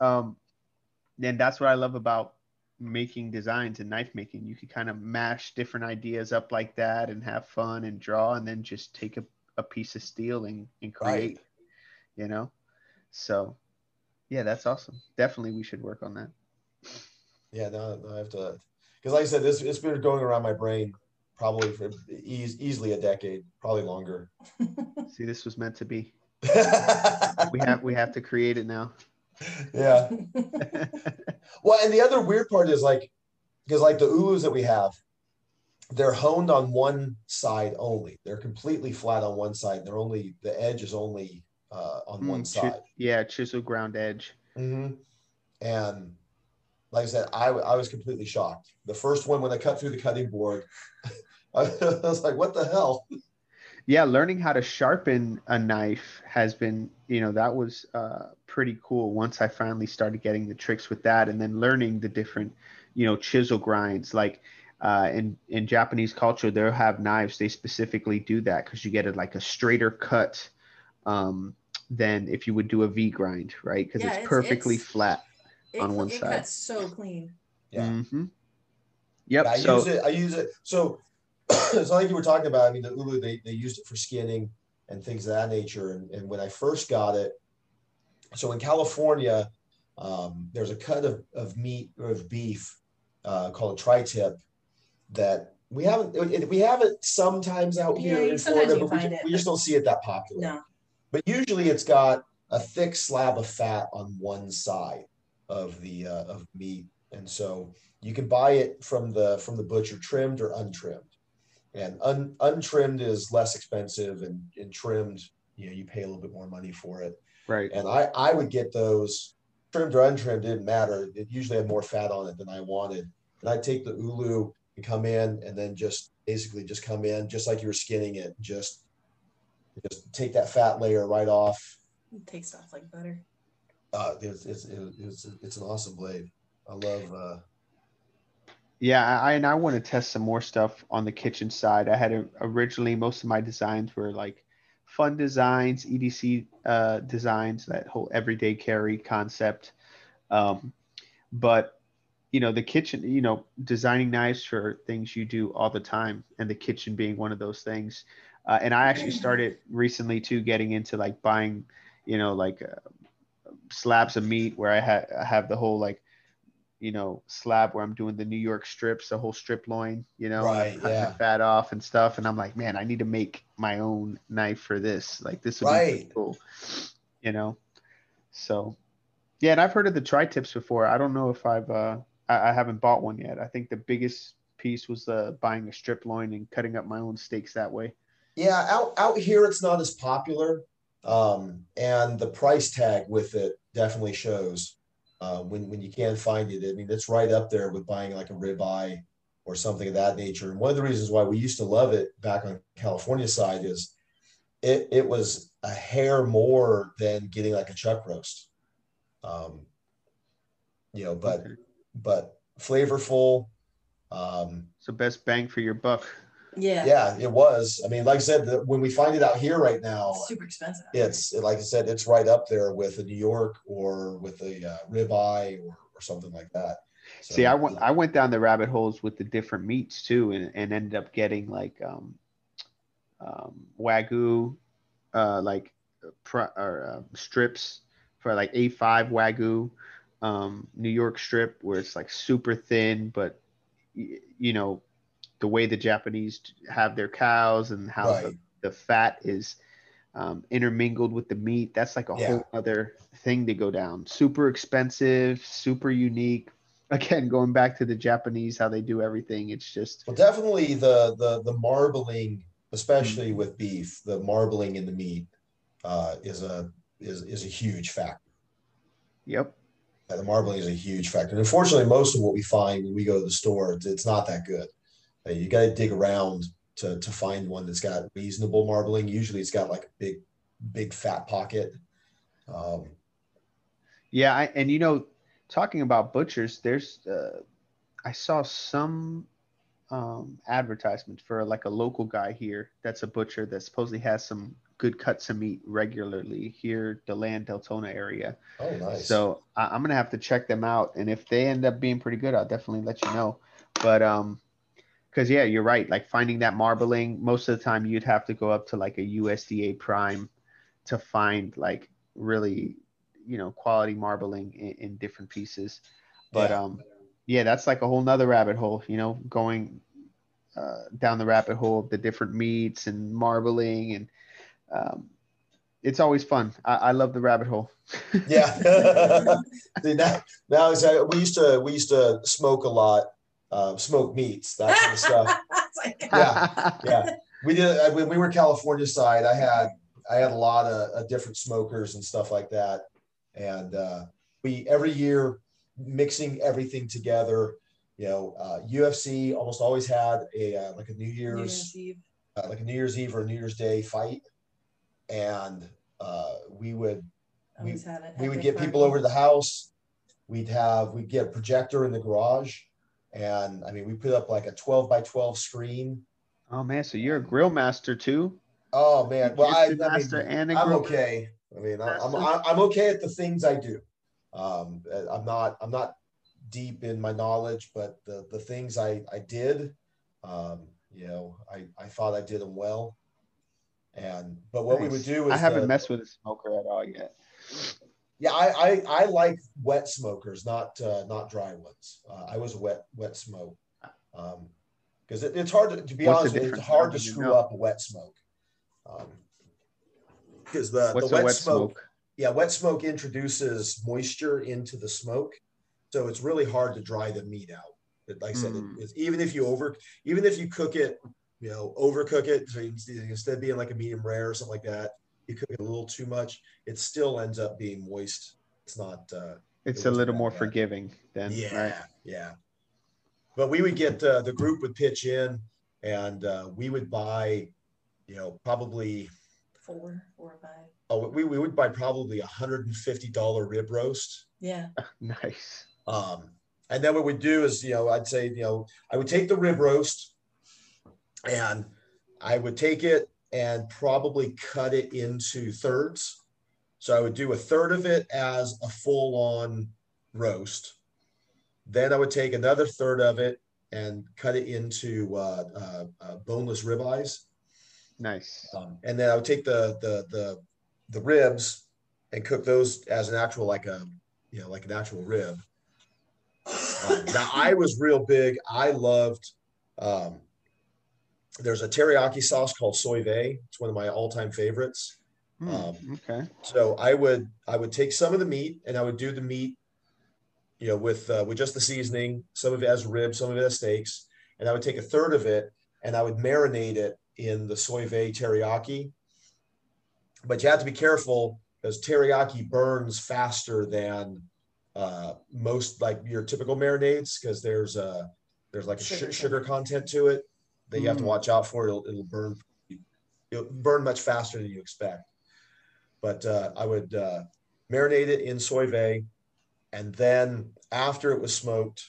Speaker 3: Um, and that's what I love about making designs and knife making. You can kind of mash different ideas up like that and have fun and draw, and then just take a, a piece of steel and, and create. You know, so yeah, that's awesome. Definitely, we should work on that.
Speaker 4: yeah, no, no, I have to, because like I said, this it's been going around my brain probably for eas- easily a decade, probably longer.
Speaker 3: See, this was meant to be. We have we have to create it now.
Speaker 4: Yeah. Well, and the other weird part is like, because like the ulus that we have, they're honed on one side only. They're completely flat on one side. They're only the edge is only uh, on one
Speaker 3: Mm, chi-
Speaker 4: side.
Speaker 3: yeah, chisel ground edge.
Speaker 4: hmm And like I said, I, I was completely shocked. The first one when I cut through the cutting board, I was like, "What the hell?"
Speaker 3: Yeah, learning how to sharpen a knife has been, you know, that was uh, pretty cool. Once I finally started getting the tricks with that, and then learning the different, you know, chisel grinds. Like uh, in in Japanese culture, they'll have knives. They specifically do that because you get it like a straighter cut um, than if you would do a V grind, right? Because
Speaker 2: Yeah,
Speaker 3: it's
Speaker 2: it's-
Speaker 3: perfectly
Speaker 2: it's-
Speaker 3: flat.
Speaker 2: It,
Speaker 3: On one
Speaker 2: it
Speaker 3: side.
Speaker 2: That's so clean.
Speaker 4: Yeah.
Speaker 3: hmm Yep.
Speaker 4: I
Speaker 3: so
Speaker 4: use it. I use it. So it's think you were talking about. I mean, the ulu they, they used it for skinning and things of that nature. And, and when I first got it, so in California, um, there's a cut of, of meat or of beef uh, called a tri-tip that we haven't we have it sometimes out
Speaker 2: Yeah,
Speaker 4: here in Florida, but we,
Speaker 2: find
Speaker 4: ju-
Speaker 2: it,
Speaker 4: we just don't see it that popular.
Speaker 2: No.
Speaker 4: But usually it's got a thick slab of fat on one side of the uh, of meat, and so you can buy it from the from the butcher trimmed or untrimmed. And un, untrimmed is less expensive, and, and trimmed, you know, you pay a little bit more money for it.
Speaker 3: right.
Speaker 4: And I I would get those trimmed or untrimmed didn't matter. It usually had more fat on it than I wanted. And I'd take the ulu and come in, and then just basically just come in just like you were skinning it, just just take that fat layer right off.
Speaker 2: It tastes off like butter.
Speaker 4: Uh, it's, it's, it's, it's an awesome blade. I love. Uh,
Speaker 3: Yeah, I and I want to test some more stuff on the kitchen side. I had a, originally most of my designs were like fun designs, EDC uh, designs, that whole everyday carry concept. Um, but you know, the kitchen, you know, designing knives for things you do all the time, and the kitchen being one of those things. Uh, and I actually started recently too, getting into like buying, you know, like uh, slabs of meat where I, ha- I have the whole like you know, slab where I'm doing the New York strips, the whole strip loin, you know,
Speaker 4: Right,
Speaker 3: cutting
Speaker 4: yeah.
Speaker 3: fat off and stuff. And I'm like, man, I need to make my own knife for this. Like this would be pretty cool, you know. So, yeah, and I've heard of the tri tips before. I don't know if I've, uh, I, I haven't bought one yet. I think the biggest piece was uh, buying a strip loin and cutting up my own steaks that way.
Speaker 4: yeah, out out here it's not as popular, um, and the price tag with it definitely shows uh, when when you can find it. I mean, it's right up there with buying like a ribeye or something of that nature. And one of the reasons why we used to love it back on California side is it it was a hair more than getting like a chuck roast. Um, you know, but but flavorful. Um,
Speaker 3: So best bang for your buck.
Speaker 2: Yeah.
Speaker 4: yeah, it was. I mean, like I said, the, when we find it out here right now,
Speaker 2: It's super expensive.
Speaker 4: it's like I said, it's right up there with a New York or with a uh, ribeye or, or something like that. So,
Speaker 3: See, I went I went down the rabbit holes with the different meats too, and, and ended up getting like um, um, wagyu, uh, like pr- or uh, strips for like A5 Wagyu, um, New York strip, where it's like super thin, but y- you know, the way the Japanese have their cows and how
Speaker 4: Right.
Speaker 3: the, the fat is um, intermingled with the meat. That's like a
Speaker 4: Yeah.
Speaker 3: whole other thing to go down. Super expensive, super unique. Again, going back to the Japanese, how they do everything, it's just
Speaker 4: Well, definitely the the the marbling, especially with beef, the marbling in the meat uh, is a is is a huge factor.
Speaker 3: yep.
Speaker 4: Yeah, the marbling is a huge factor. And unfortunately, most of what we find when we go to the store, it's, it's not that good. You got to dig around to to find one that's got reasonable marbling. Usually, it's got like a big big fat pocket. Um,
Speaker 3: Yeah, I, and you know, talking about butchers, there's uh, I saw some um, advertisement for like a local guy here that's a butcher that supposedly has some good cuts of meat regularly here, DeLand Deltona area.
Speaker 4: oh, nice.
Speaker 3: So I, I'm gonna have to check them out, and if they end up being pretty good, I'll definitely let you know. But um, because yeah, you're right. Like finding that marbling, most of the time you'd have to go up to like a USDA prime to find like really, you know, quality marbling in, in different pieces. But
Speaker 4: Yeah.
Speaker 3: um, yeah, that's like a whole nother rabbit hole. You know, going uh, down the rabbit hole of the different meats and marbling and um, it's always fun. I, I love the rabbit hole.
Speaker 4: yeah. See, now, now we used to we used to smoke a lot, uh, smoke meats, that kind of stuff.
Speaker 2: Like-
Speaker 4: Yeah. yeah we did uh, when we were california side i had i had a lot of, of different smokers and stuff like that and uh, we every year mixing everything together you know uh, ufc almost always had a uh, like a new
Speaker 2: New
Speaker 4: year's
Speaker 2: Year's Eve.
Speaker 4: uh, like a new year's eve or a new year's day fight and uh, we would
Speaker 2: Always had
Speaker 4: we would get people over to the house. We'd have we'd get a projector in the garage, and I mean we put up like a twelve by twelve screen.
Speaker 3: Oh man, so you're a grill master too?
Speaker 4: Oh man, well I, I
Speaker 3: master
Speaker 4: mean,
Speaker 3: and a
Speaker 4: I'm okay. I mean I- I'm? I'm okay at the things I do. Um, I'm not I'm not deep in my knowledge, but the the things I I did, um, you know, I I thought I did them well. And but what we would do is
Speaker 3: I haven't
Speaker 4: the-
Speaker 3: messed with a smoker at all yet.
Speaker 4: Yeah, I, I I like wet smokers, not uh, not dry ones. Uh, I was a wet wet smoke because it, it's hard to, to be
Speaker 3: What's
Speaker 4: honest. It's hard to screw
Speaker 3: know.
Speaker 4: up a wet smoke because the
Speaker 3: What's
Speaker 4: the wet,
Speaker 3: wet
Speaker 4: smoke,
Speaker 3: smoke?
Speaker 4: yeah wet smoke introduces moisture into the smoke, so it's really hard to dry the meat out. But like I said,
Speaker 3: Mm.
Speaker 4: it, even if you over even if you cook it, you know, overcook it, so you, instead of being like a medium rare or something like that, you cook it a little too much, it still ends up being moist. It's not. Uh,
Speaker 3: It's
Speaker 4: it
Speaker 3: a little more
Speaker 4: bad.
Speaker 3: forgiving then,
Speaker 4: yeah,
Speaker 3: right?
Speaker 4: yeah. But we would get uh, the group would pitch in, and uh, we would buy, you know, probably
Speaker 2: Four, four or five.
Speaker 4: oh, we, we would buy probably a hundred and fifty dollar rib roast.
Speaker 2: Yeah.
Speaker 3: Nice.
Speaker 4: Um, and then what we'd do is, you know, I'd say, you know, I would take the rib roast, and I would take it and probably cut it into thirds. So I would do a third of it as a full on roast. Then I would take another third of it and cut it into uh, uh, uh, boneless ribeyes.
Speaker 3: Nice.
Speaker 4: Um, and then I would take the, the, the, the ribs and cook those as an actual, like a, you know, like an actual rib. Um, now I was real big. I loved, um, there's a teriyaki sauce called Soy Vay. It's one of my all-time favorites.
Speaker 3: Hmm,
Speaker 4: Um,
Speaker 3: okay.
Speaker 4: So I would I would take some of the meat and I would do the meat, you know, with uh, with just the seasoning, some of it as ribs, some of it as steaks, and I would take a third of it and I would marinate it in the Soy Vay teriyaki. But you have to be careful because teriyaki burns faster than uh, most like your typical marinades because there's a there's like a
Speaker 2: Sugar
Speaker 4: sugar, sugar content to it that you have to
Speaker 3: Mm.
Speaker 4: watch out for. It'll, it'll burn it'll burn much faster than you expect but uh, I would uh, marinate it in Soy Vay, and then after it was smoked,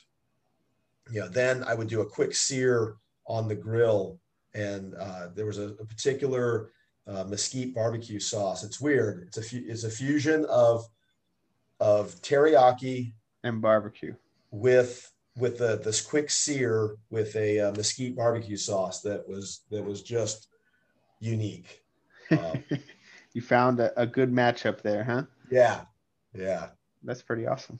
Speaker 4: you know, then I would do a quick sear on the grill, and uh, there was a, a particular uh, mesquite barbecue sauce. It's weird. It's a it's a fusion of of teriyaki
Speaker 3: And barbecue.
Speaker 4: with with the this quick sear with a uh, mesquite barbecue sauce that was that was just unique. Um,
Speaker 3: you found a, a good matchup there, huh?
Speaker 4: Yeah, Yeah.
Speaker 3: That's pretty awesome.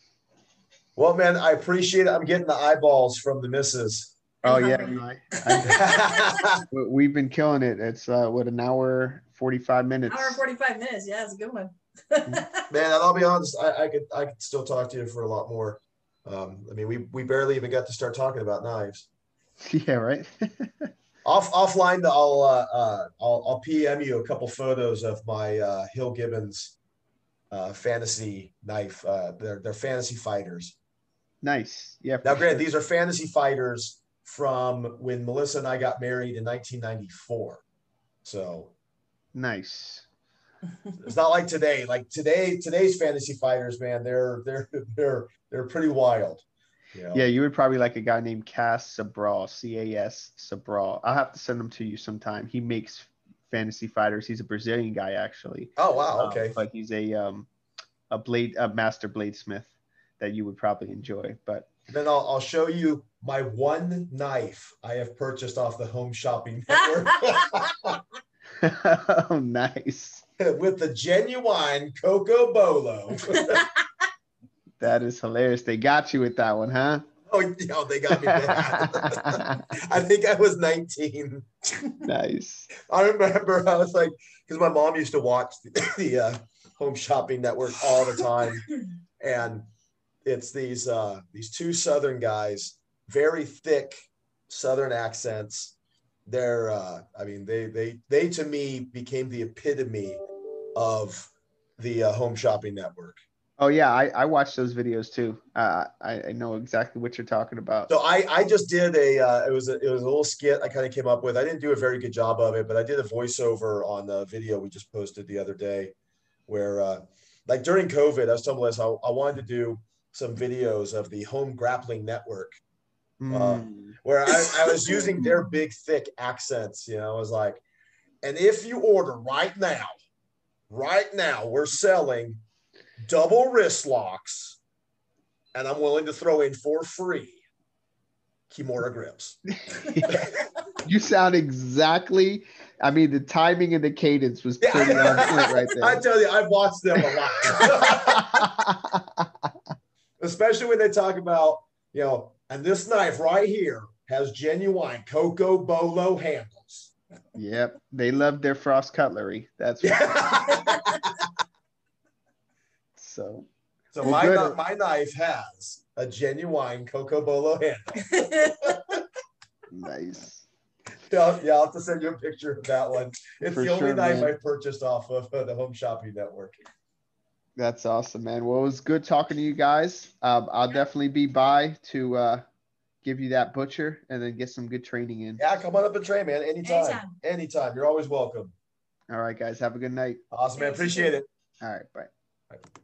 Speaker 4: Well, man, I appreciate it. I'm getting the eyeballs from the misses.
Speaker 3: Oh yeah, I, I, we- we've been killing it. It's uh, what an hour forty five minutes.
Speaker 2: Hour 45 minutes. Yeah, it's a good one.
Speaker 4: man, and I'll be honest, I, I could I could still talk to you for a lot more. Um, I mean, we we barely even got to start talking about knives.
Speaker 3: yeah, right.
Speaker 4: Off offline, I'll uh, uh, I'll I'll PM you a couple photos of my uh, Hill Gibbons uh, fantasy knife. Uh, they're they're fantasy fighters.
Speaker 3: nice. Yeah.
Speaker 4: Now, granted,
Speaker 3: sure.
Speaker 4: these are fantasy fighters from when Melissa and I got married in 1994. So
Speaker 3: nice.
Speaker 4: It's not like today. Like today, today's fantasy fighters, man, they're they're they're they're pretty wild. You know?
Speaker 3: Yeah, you would probably like a guy named Cass Sabral, C A S Sabral. I'll have to send him to you sometime. He makes fantasy fighters. He's a Brazilian guy actually.
Speaker 4: Oh wow.
Speaker 3: Um,
Speaker 4: Okay.
Speaker 3: but he's a um a blade a master bladesmith that you would probably enjoy. But
Speaker 4: Then I'll I'll show you my one knife I have purchased off the Home Shopping Network
Speaker 3: oh nice.
Speaker 4: with the genuine Coco Bolo.
Speaker 3: That is hilarious. They got you with that one, huh?
Speaker 4: oh, know, they got me bad. I think I was 19.
Speaker 3: nice.
Speaker 4: I remember I was like, because my mom used to watch the, the uh, Home Shopping Network all the time, and it's these uh, these two Southern guys, very thick Southern accents. They're, uh, I mean, they they they to me became the epitome of the uh, Home Shopping Network.
Speaker 3: Oh yeah, I, I watched those videos too. Uh, I, I know exactly what you're talking about.
Speaker 4: So I I just did a uh, it was a, it was a little skit I kind of came up with. I didn't do a very good job of it, but I did a voiceover on the video we just posted the other day, where uh, like during COVID, I was telling Melissa I, I wanted to do some videos of the Home Grappling Network,
Speaker 3: Mm.
Speaker 4: where I, I was using their big thick accents. You know, I was like, and if you order right now, right now, we're selling double wrist locks, and I'm willing to throw in for free Kimura grips.
Speaker 3: you sound exactly. I mean, the timing and the cadence was
Speaker 4: Yeah,
Speaker 3: pretty on point right there.
Speaker 4: I tell you, I've watched them a lot, especially when they talk about, you know, and this knife right here has genuine Coco Bolo handles.
Speaker 3: yep, they love their frost cutlery. That's what, so.
Speaker 4: so
Speaker 3: Well,
Speaker 4: my,
Speaker 3: good.
Speaker 4: my knife has a genuine Coco Bolo handle.
Speaker 3: Nice.
Speaker 4: Yeah, yeah, I'll have to send you a picture of that one. It's
Speaker 3: For
Speaker 4: the only
Speaker 3: sure,
Speaker 4: knife
Speaker 3: man.
Speaker 4: I purchased off of uh, the Home Shopping Network.
Speaker 3: That's awesome, man. Well, it was good talking to you guys. Um, I'll definitely be by to uh, give you that butcher and then get some good training in.
Speaker 4: Yeah, come on up and train, man. Anytime.
Speaker 2: Anytime.
Speaker 4: Anytime. You're always welcome.
Speaker 3: All right, guys. Have a good night.
Speaker 4: Awesome, man. Appreciate it.
Speaker 3: All right. Bye.
Speaker 4: Bye.